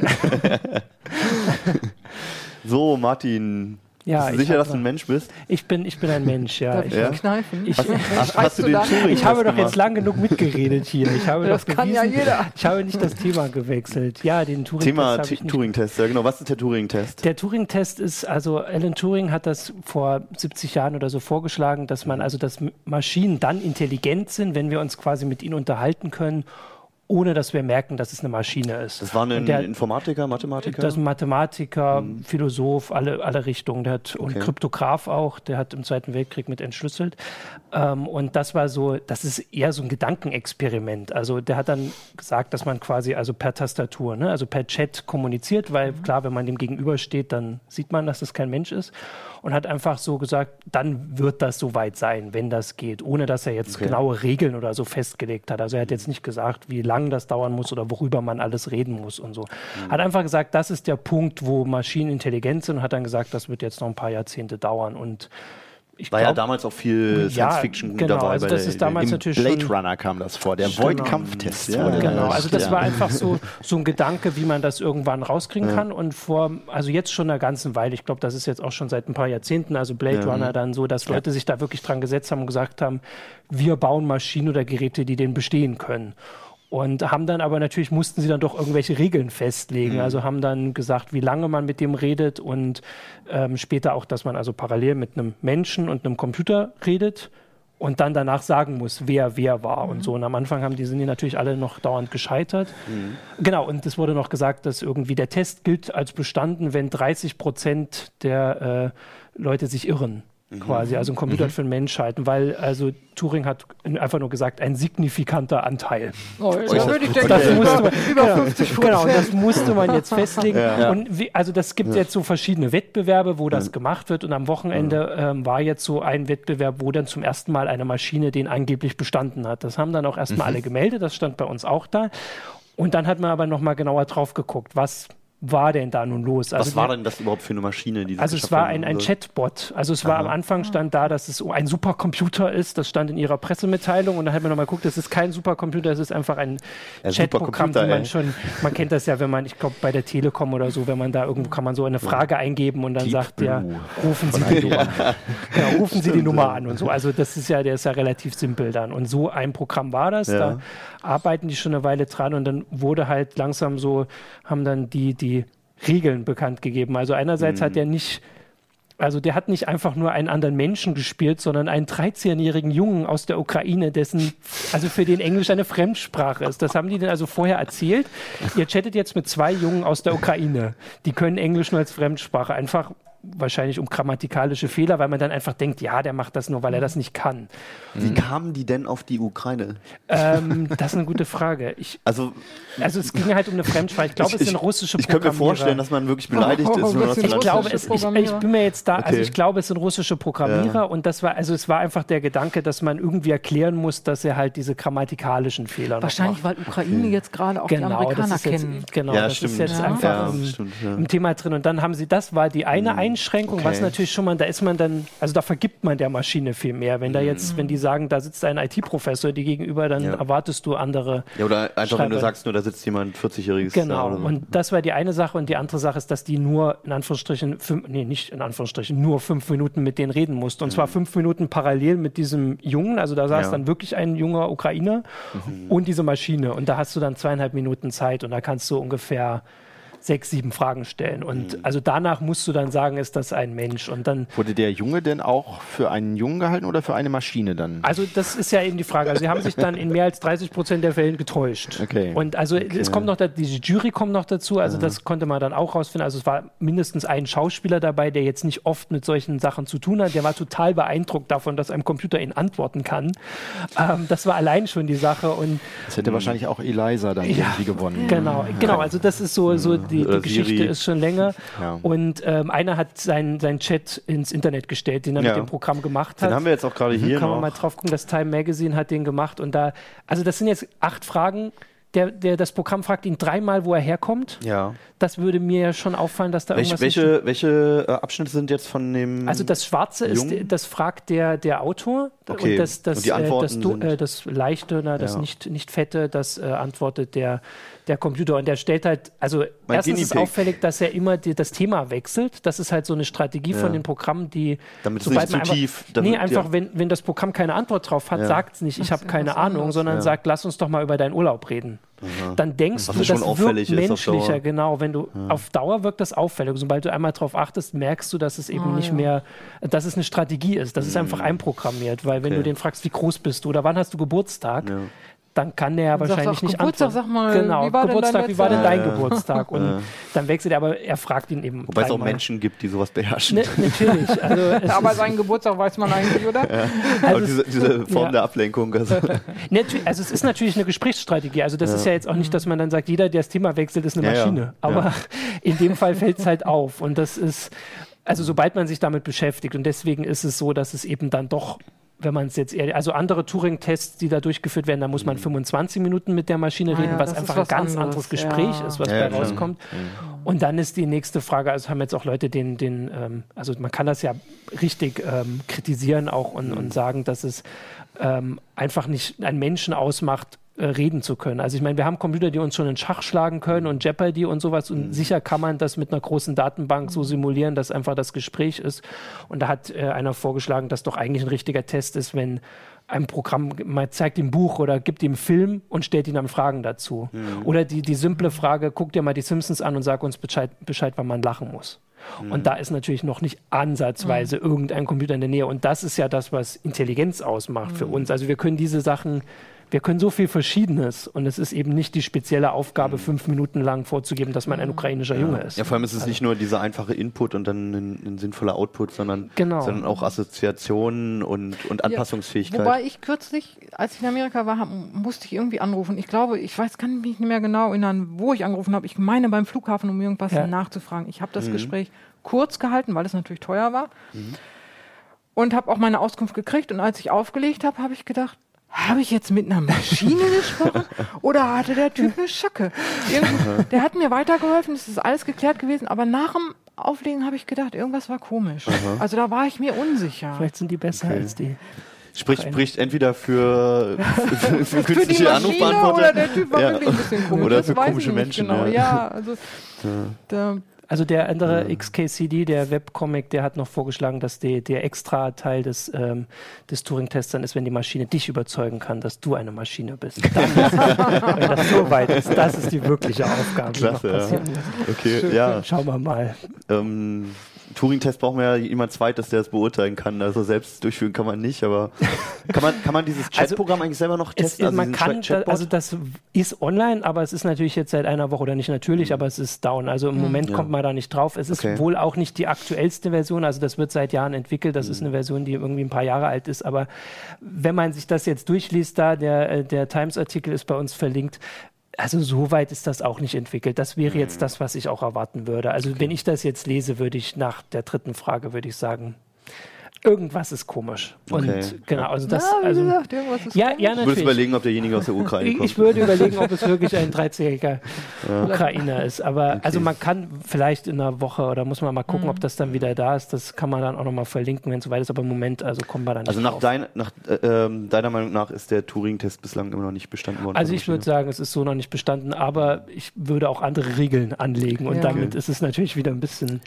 [SPEAKER 1] so, Martin, ja, bist du sicher, dass du ein Mensch bist?
[SPEAKER 5] Ich bin, ich bin ein Mensch, ja.
[SPEAKER 2] Darf ich
[SPEAKER 5] ja?
[SPEAKER 2] kneifen?
[SPEAKER 5] Ich, hast, hast, hast du den ich habe doch jetzt lang genug mitgeredet hier. Ich habe (laughs)
[SPEAKER 2] das kann bewiesen, ja jeder.
[SPEAKER 5] Ich habe nicht das Thema gewechselt. Ja, den
[SPEAKER 1] Turing-Test. Thema Turing-Test, ja genau. Was ist der Turing-Test?
[SPEAKER 5] Der Turing-Test ist, also Alan Turing hat das vor 70 Jahren oder so vorgeschlagen, dass man also, dass Maschinen dann intelligent sind, wenn wir uns quasi mit ihnen unterhalten können ohne dass wir merken, dass es eine Maschine ist.
[SPEAKER 1] Das war ein der, Informatiker, Mathematiker?
[SPEAKER 5] Das ist ein Mathematiker, hm. Philosoph, alle, alle Richtungen. Der hat, okay. Und Kryptograf auch, der hat im Zweiten Weltkrieg mit entschlüsselt. Ähm, und das war so, das ist eher so ein Gedankenexperiment. Also der hat dann gesagt, dass man quasi also per Tastatur, ne, also per Chat kommuniziert, weil mhm. klar, wenn man dem gegenübersteht, dann sieht man, dass das kein Mensch ist und hat einfach so gesagt, dann wird das soweit sein, wenn das geht, ohne dass er jetzt okay. genaue Regeln oder so festgelegt hat. Also er hat jetzt nicht gesagt, wie lange das dauern muss oder worüber man alles reden muss und so. Mhm. Hat einfach gesagt, das ist der Punkt, wo Maschinen intelligent sind und hat dann gesagt, das wird jetzt noch ein paar Jahrzehnte dauern und
[SPEAKER 1] ich War glaub, ja damals auch viel Science Fiction
[SPEAKER 5] genau,
[SPEAKER 1] dabei.
[SPEAKER 5] Also das ist damals natürlich
[SPEAKER 1] Blade Runner kam das vor, der Void-Kampftest.
[SPEAKER 5] Ja, genau, also das ja. war einfach so, (laughs) so ein Gedanke, wie man das irgendwann rauskriegen ja. kann. Und vor, also jetzt schon einer ganzen Weile, ich glaube, das ist jetzt auch schon seit ein paar Jahrzehnten, also Blade Runner dann so, dass Leute sich da wirklich dran gesetzt haben und gesagt haben, wir bauen Maschinen oder Geräte, die den bestehen können. Und haben dann aber natürlich, mussten sie dann doch irgendwelche Regeln festlegen. Mhm. Also haben dann gesagt, wie lange man mit dem redet und ähm, später auch, dass man also parallel mit einem Menschen und einem Computer redet und dann danach sagen muss, wer wer war mhm. und so. Und am Anfang haben die sind die natürlich alle noch dauernd gescheitert. Mhm. Genau, und es wurde noch gesagt, dass irgendwie der Test gilt als bestanden, wenn 30 Prozent der äh, Leute sich irren quasi, also ein Computer mhm. für den Mensch halten, weil also Turing hat einfach nur gesagt, ein signifikanter Anteil.
[SPEAKER 2] Oh, das, das, würde ich
[SPEAKER 5] denken, das musste man, über 50 genau, genau, das musste man jetzt (laughs) festlegen. Ja. Und wie, also das gibt ja. jetzt so verschiedene Wettbewerbe, wo das ja. gemacht wird und am Wochenende ähm, war jetzt so ein Wettbewerb, wo dann zum ersten Mal eine Maschine den angeblich bestanden hat. Das haben dann auch erstmal mhm. alle gemeldet, das stand bei uns auch da. Und dann hat man aber nochmal genauer drauf geguckt, was war denn da nun los?
[SPEAKER 1] Also Was war denn das überhaupt für eine Maschine?
[SPEAKER 5] Die also es war ein, ein Chatbot. Also es war Aha. am Anfang stand da, dass es ein Supercomputer ist. Das stand in ihrer Pressemitteilung und dann hat man nochmal geguckt, das ist kein Supercomputer, es ist einfach ein ja, Chatprogramm, die man ey. schon, man kennt das ja, wenn man, ich glaube bei der Telekom oder so, wenn man da irgendwo kann man so eine Frage eingeben und dann Deep sagt der, (laughs) ja, rufen Sie die Nummer. genau, rufen Sie die Nummer an und so. Also das ist ja, der ist ja relativ simpel dann. Und so ein Programm war das. Ja. Da arbeiten die schon eine Weile dran und dann wurde halt langsam so, haben dann die, die Regeln bekannt gegeben. Also einerseits mhm. hat er nicht also der hat nicht einfach nur einen anderen Menschen gespielt, sondern einen 13-jährigen Jungen aus der Ukraine, dessen, also für den Englisch eine Fremdsprache ist. Das haben die denn also vorher erzählt. Ihr chattet jetzt mit zwei Jungen aus der Ukraine. Die können Englisch nur als Fremdsprache. Einfach wahrscheinlich um grammatikalische Fehler, weil man dann einfach denkt, ja, der macht das nur, weil er das nicht kann.
[SPEAKER 1] Wie mhm. kamen die denn auf die Ukraine?
[SPEAKER 5] Ähm, das ist eine gute Frage. Ich, also, also es ging halt um eine Fremdsprache. Ich glaube, es sind russische
[SPEAKER 1] Ich könnte mir vorstellen, dass man wirklich beleidigt oh, oh, ist.
[SPEAKER 5] ich glaube, es, ich, ich, bin mir jetzt da, also okay. also ich glaube, es sind russische Programmierer ja. und das war, also es war einfach der Gedanke, dass man irgendwie erklären muss, dass er halt diese grammatikalischen Fehler
[SPEAKER 2] Wahrscheinlich, weil Ukraine okay. jetzt gerade auch genau, die Amerikaner kennen.
[SPEAKER 5] Jetzt, genau, ja, das stimmt. ist jetzt ja. einfach im, stimmt, im, Thema drin. Und dann haben sie, das war die eine mhm. Einschränkung, okay. was natürlich schon mal, da ist man dann, also da vergibt man der Maschine viel mehr. Wenn da mhm. jetzt, wenn die sagen, da sitzt ein IT-Professor die gegenüber, dann erwartest du andere.
[SPEAKER 1] Ja, oder einfach, wenn du sagst, nur da sitzt jemand 40-jähriges.
[SPEAKER 5] Genau. Und das war die eine Sache. Und die andere Sache ist, dass die nur in Anführungsstrichen, fünf, nee, nicht in Anführungsstrichen, nur fünf Minuten mit denen reden musste. Und mhm. zwar fünf Minuten parallel mit diesem Jungen. Also da saß ja. dann wirklich ein junger Ukrainer mhm. und diese Maschine. Und da hast du dann zweieinhalb Minuten Zeit und da kannst du ungefähr sechs, sieben Fragen stellen. Und mhm. also danach musst du dann sagen, ist das ein Mensch. Und dann
[SPEAKER 3] wurde der Junge denn auch für einen Jungen gehalten oder für eine Maschine dann?
[SPEAKER 5] Also das ist ja eben die Frage. Also sie haben sich dann in mehr als 30 Prozent der Fälle getäuscht. Okay. Und also okay. es kommt noch, da, diese Jury kommt noch dazu. Also ja. das konnte man dann auch rausfinden. Also es war mindestens ein Schauspieler dabei, der jetzt nicht oft mit solchen Sachen zu tun hat. Der war total beeindruckt davon, dass ein Computer ihn antworten kann. Ähm, das war allein schon die Sache. Und
[SPEAKER 3] das hätte wahrscheinlich auch Eliza dann ja, irgendwie gewonnen.
[SPEAKER 5] Genau, genau. Also das ist so, so die die, die Geschichte ist schon länger. Ja. Und ähm, einer hat seinen sein Chat ins Internet gestellt, den er ja. mit dem Programm gemacht hat.
[SPEAKER 1] Den haben wir jetzt auch gerade hier.
[SPEAKER 5] Kann man mal drauf gucken, das Time Magazine hat den gemacht. Und da, also das sind jetzt acht Fragen. Der, der, das Programm fragt ihn dreimal, wo er herkommt.
[SPEAKER 1] Ja.
[SPEAKER 5] Das würde mir ja schon auffallen, dass da
[SPEAKER 1] Welch,
[SPEAKER 5] irgendwas.
[SPEAKER 1] Welche, welche äh, Abschnitte sind jetzt von dem.
[SPEAKER 5] Also das Schwarze Jungen? ist, das fragt der, der Autor.
[SPEAKER 1] Okay.
[SPEAKER 5] Und das, das, und die Antworten äh, das, äh, das Leichte, na, das ja. nicht, nicht Fette, das äh, antwortet der, der Computer. Und der stellt halt, also mein erstens ist auffällig, dass er immer die, das Thema wechselt. Das ist halt so eine Strategie ja. von den Programmen, die
[SPEAKER 1] damit es nicht zu
[SPEAKER 5] einfach,
[SPEAKER 1] tief.
[SPEAKER 5] Damit, nee, einfach, ja. wenn, wenn das Programm keine Antwort drauf hat, ja. sagt es nicht, ich habe keine Ahnung, sondern sagt, lass uns doch mal über deinen Urlaub reden. Aha. Dann denkst Was du, das wirkt menschlicher, genau. Wenn du auf Dauer wirkt das auffällig. Sobald du einmal darauf achtest, merkst du, dass es eben oh, nicht mehr, dass es eine Strategie ist. Das ist einfach mhm. einprogrammiert, weil wenn okay. du den fragst, wie groß bist du oder wann hast du Geburtstag, dann kann der ja wahrscheinlich nicht
[SPEAKER 2] Geburtstag, antworten. Sag mal,
[SPEAKER 5] genau, wie war Geburtstag, wie war denn dein Geburtstag? Und ja. dann wechselt er, aber er fragt ihn eben.
[SPEAKER 1] Wobei es auch Menschen gibt, die sowas beherrschen.
[SPEAKER 5] Ne, natürlich.
[SPEAKER 2] Also (laughs) aber seinen Geburtstag weiß man eigentlich, oder? Ja.
[SPEAKER 1] Also aber diese, diese (laughs) Form ja. der Ablenkung.
[SPEAKER 5] Also. (laughs) also es ist natürlich eine Gesprächsstrategie. Also das ist ja jetzt auch nicht, dass man dann sagt, jeder, der das Thema wechselt, ist eine Maschine. Aber in dem Fall fällt es halt auf. Und das ist, also sobald man sich damit beschäftigt. Und deswegen ist es so, dass es eben dann doch wenn man es jetzt eher, also andere Turing-Tests, die da durchgeführt werden, da muss man 25 mhm. Minuten mit der Maschine ah, reden, ja, was einfach was ein ganz anderes, anderes Gespräch ja. ist, was ja, dabei rauskommt. Mhm. Und dann ist die nächste Frage, also haben jetzt auch Leute den, den ähm, also man kann das ja richtig ähm, kritisieren auch und, mhm. und sagen, dass es ähm, einfach nicht einen Menschen ausmacht, äh, reden zu können. Also ich meine, wir haben Computer, die uns schon in Schach schlagen können und Jeopardy und sowas und mhm. sicher kann man das mit einer großen Datenbank so simulieren, dass einfach das Gespräch ist. Und da hat äh, einer vorgeschlagen, dass doch eigentlich ein richtiger Test ist, wenn ein Programm man zeigt ihm Buch oder gibt ihm Film und stellt ihn dann Fragen dazu. Mhm. Oder die, die simple Frage, guck dir mal die Simpsons an und sag uns Bescheid, Bescheid wann man lachen muss. Mhm. Und da ist natürlich noch nicht ansatzweise mhm. irgendein Computer in der Nähe. Und das ist ja das, was Intelligenz ausmacht für mhm. uns. Also wir können diese Sachen wir können so viel Verschiedenes und es ist eben nicht die spezielle Aufgabe, mhm. fünf Minuten lang vorzugeben, dass man ein mhm. ukrainischer
[SPEAKER 1] ja.
[SPEAKER 5] Junge ist.
[SPEAKER 1] Ja, vor allem ist es also. nicht nur dieser einfache Input und dann ein, ein sinnvoller Output, sondern,
[SPEAKER 5] genau.
[SPEAKER 1] sondern auch Assoziationen und, und Anpassungsfähigkeit.
[SPEAKER 2] Ja, wobei ich kürzlich, als ich in Amerika war, musste ich irgendwie anrufen. Ich glaube, ich weiß, kann mich nicht mehr genau erinnern, wo ich angerufen habe. Ich meine beim Flughafen, um irgendwas ja. nachzufragen. Ich habe das mhm. Gespräch kurz gehalten, weil es natürlich teuer war. Mhm. Und habe auch meine Auskunft gekriegt. Und als ich aufgelegt habe, habe ich gedacht, habe ich jetzt mit einer Maschine gesprochen oder hatte der Typ eine Schacke? (laughs) der hat mir weitergeholfen, es ist alles geklärt gewesen, aber nach dem Auflegen habe ich gedacht, irgendwas war komisch. Aha. Also da war ich mir unsicher.
[SPEAKER 5] Vielleicht sind die besser okay. als die.
[SPEAKER 1] Spricht, spricht entweder (laughs) für, für, für künstliche Anrufbeantworter
[SPEAKER 2] oder der Typ war ja. wirklich ein bisschen komisch.
[SPEAKER 1] Oder für komische Menschen.
[SPEAKER 2] Genau. Ja. ja, also ja.
[SPEAKER 5] Da also der andere ja. XKCD, der Webcomic, der hat noch vorgeschlagen, dass die, der extra Teil des, ähm, des Turing-Tests dann ist, wenn die Maschine dich überzeugen kann, dass du eine Maschine bist. (laughs) Dann wenn das so weit ist, das ist die wirkliche Aufgabe.
[SPEAKER 1] Klasse, ja. Okay,
[SPEAKER 5] Schön.
[SPEAKER 1] ja.
[SPEAKER 5] Schauen wir mal.
[SPEAKER 1] Ähm, Turing-Test brauchen wir ja jemand zweites, der es beurteilen kann. Also selbst durchführen kann man nicht, aber kann man, kann man dieses (laughs) also Chatprogramm also, eigentlich selber noch testen?
[SPEAKER 5] Es, also man kann, da, also das ist online, aber es ist natürlich jetzt seit einer Woche oder nicht natürlich, mhm. aber es ist down. Also im mhm. Moment ja. kommt man da nicht drauf. Es ist okay. wohl auch nicht die aktuellste Version, also das wird seit Jahren entwickelt. Das mhm. ist eine Version, die irgendwie ein paar Jahre alt ist. Aber wenn man sich das jetzt durchliest, da der, äh, der Times-Artikel ist bei uns verlinkt, also so weit ist das auch nicht entwickelt. Das wäre jetzt mhm. das, was ich auch erwarten würde. Also wenn ich das jetzt lese, würde ich nach der dritten Frage, würde ich sagen, irgendwas ist komisch. Okay. Und genau, also das. Ja, also, gesagt, irgendwas ist
[SPEAKER 1] ja, komisch. ja, natürlich. Du würdest überlegen, ob derjenige aus der Ukraine kommt.
[SPEAKER 5] Ich würde überlegen, ob (laughs) es wirklich ein 13-jähriger ja. Ukrainer ist. Aber okay. also man kann vielleicht in einer Woche oder muss man mal gucken, mhm. ob das dann wieder da ist. Das kann man dann auch nochmal verlinken, wenn es soweit ist. Aber im Moment, also kommen wir dann
[SPEAKER 1] also nicht Also nach, dein, nach äh, ähm, deiner Meinung nach ist der Turing-Test bislang immer noch nicht bestanden worden?
[SPEAKER 5] Also ich würde sagen, es ist so noch nicht bestanden, aber ich würde auch andere Regeln anlegen und ja. damit okay. ist es natürlich wieder ein bisschen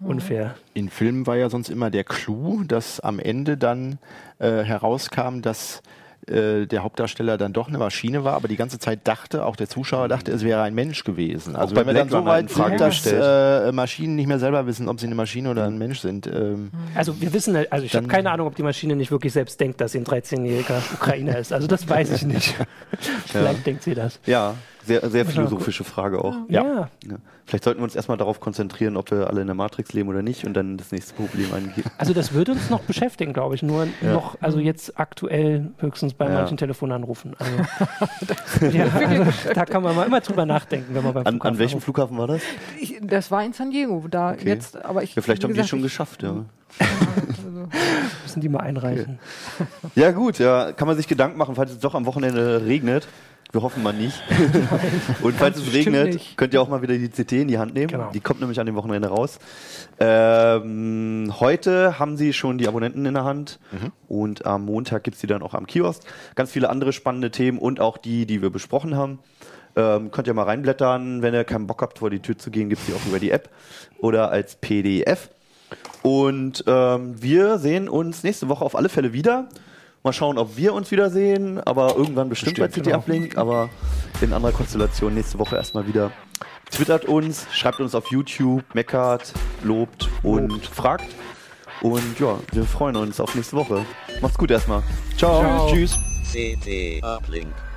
[SPEAKER 5] unfair.
[SPEAKER 3] In Filmen war ja sonst immer der Clou, dass am Ende dann äh, herauskam, dass äh, der Hauptdarsteller dann doch eine Maschine war, aber die ganze Zeit dachte, auch der Zuschauer dachte, es wäre ein Mensch gewesen. Also wenn wir dann so weit sind, dass äh, Maschinen nicht mehr selber wissen, ob sie eine Maschine oder ein Mensch sind. Ähm,
[SPEAKER 5] also wir wissen, also ich habe keine Ahnung, ob die Maschine nicht wirklich selbst denkt, dass sie ein 13-jähriger Ukrainer ist. Also das weiß ich nicht. (laughs) Vielleicht ja. denkt sie das.
[SPEAKER 1] Ja, sehr, sehr philosophische Frage auch.
[SPEAKER 5] Ja. ja.
[SPEAKER 1] Vielleicht sollten wir uns erstmal darauf konzentrieren, ob wir alle in der Matrix leben oder nicht und dann das nächste Problem angehen. (laughs)
[SPEAKER 5] Also das würde uns noch beschäftigen, glaube ich. Nur ja. noch, also jetzt aktuell höchstens bei manchen Telefonanrufen. Also, (laughs) (laughs) ja, also, da kann man mal immer drüber nachdenken, wenn man beim
[SPEAKER 1] an, Flughafen An welchem anruft. Flughafen war das?
[SPEAKER 2] Ich, das war in San Diego. Da okay. jetzt, aber ich,
[SPEAKER 1] vielleicht haben die es schon geschafft, ja.
[SPEAKER 5] Also, müssen die mal einreichen.
[SPEAKER 1] Okay. Ja gut, ja, kann man sich Gedanken machen, falls es doch am Wochenende regnet. Wir hoffen mal nicht. (laughs) (laughs) und falls es regnet, nicht. könnt ihr auch mal wieder die CT in die Hand nehmen. Genau. Die kommt nämlich an dem Wochenende raus. Ähm, heute haben sie schon die Abonnenten in der Hand mhm. und am Montag gibt es die dann auch am Kiosk. Ganz viele andere spannende Themen und auch die, die wir besprochen haben. Ähm, könnt ihr mal reinblättern. Wenn ihr keinen Bock habt, vor die Tür zu gehen, gibt es die auch über die App oder als PDF. Und ähm, wir sehen uns nächste Woche auf alle Fälle wieder. Mal schauen, ob wir uns wiedersehen, aber irgendwann bestimmt, bestimmt bei CT genau. Uplink, aber in anderer Konstellation nächste Woche erstmal wieder. Twittert uns, schreibt uns auf YouTube, meckert, lobt und lobt. fragt. Und ja, wir freuen uns auf nächste Woche. Macht's gut erstmal. Ciao. Ciao. Tschüss. CT Uplink.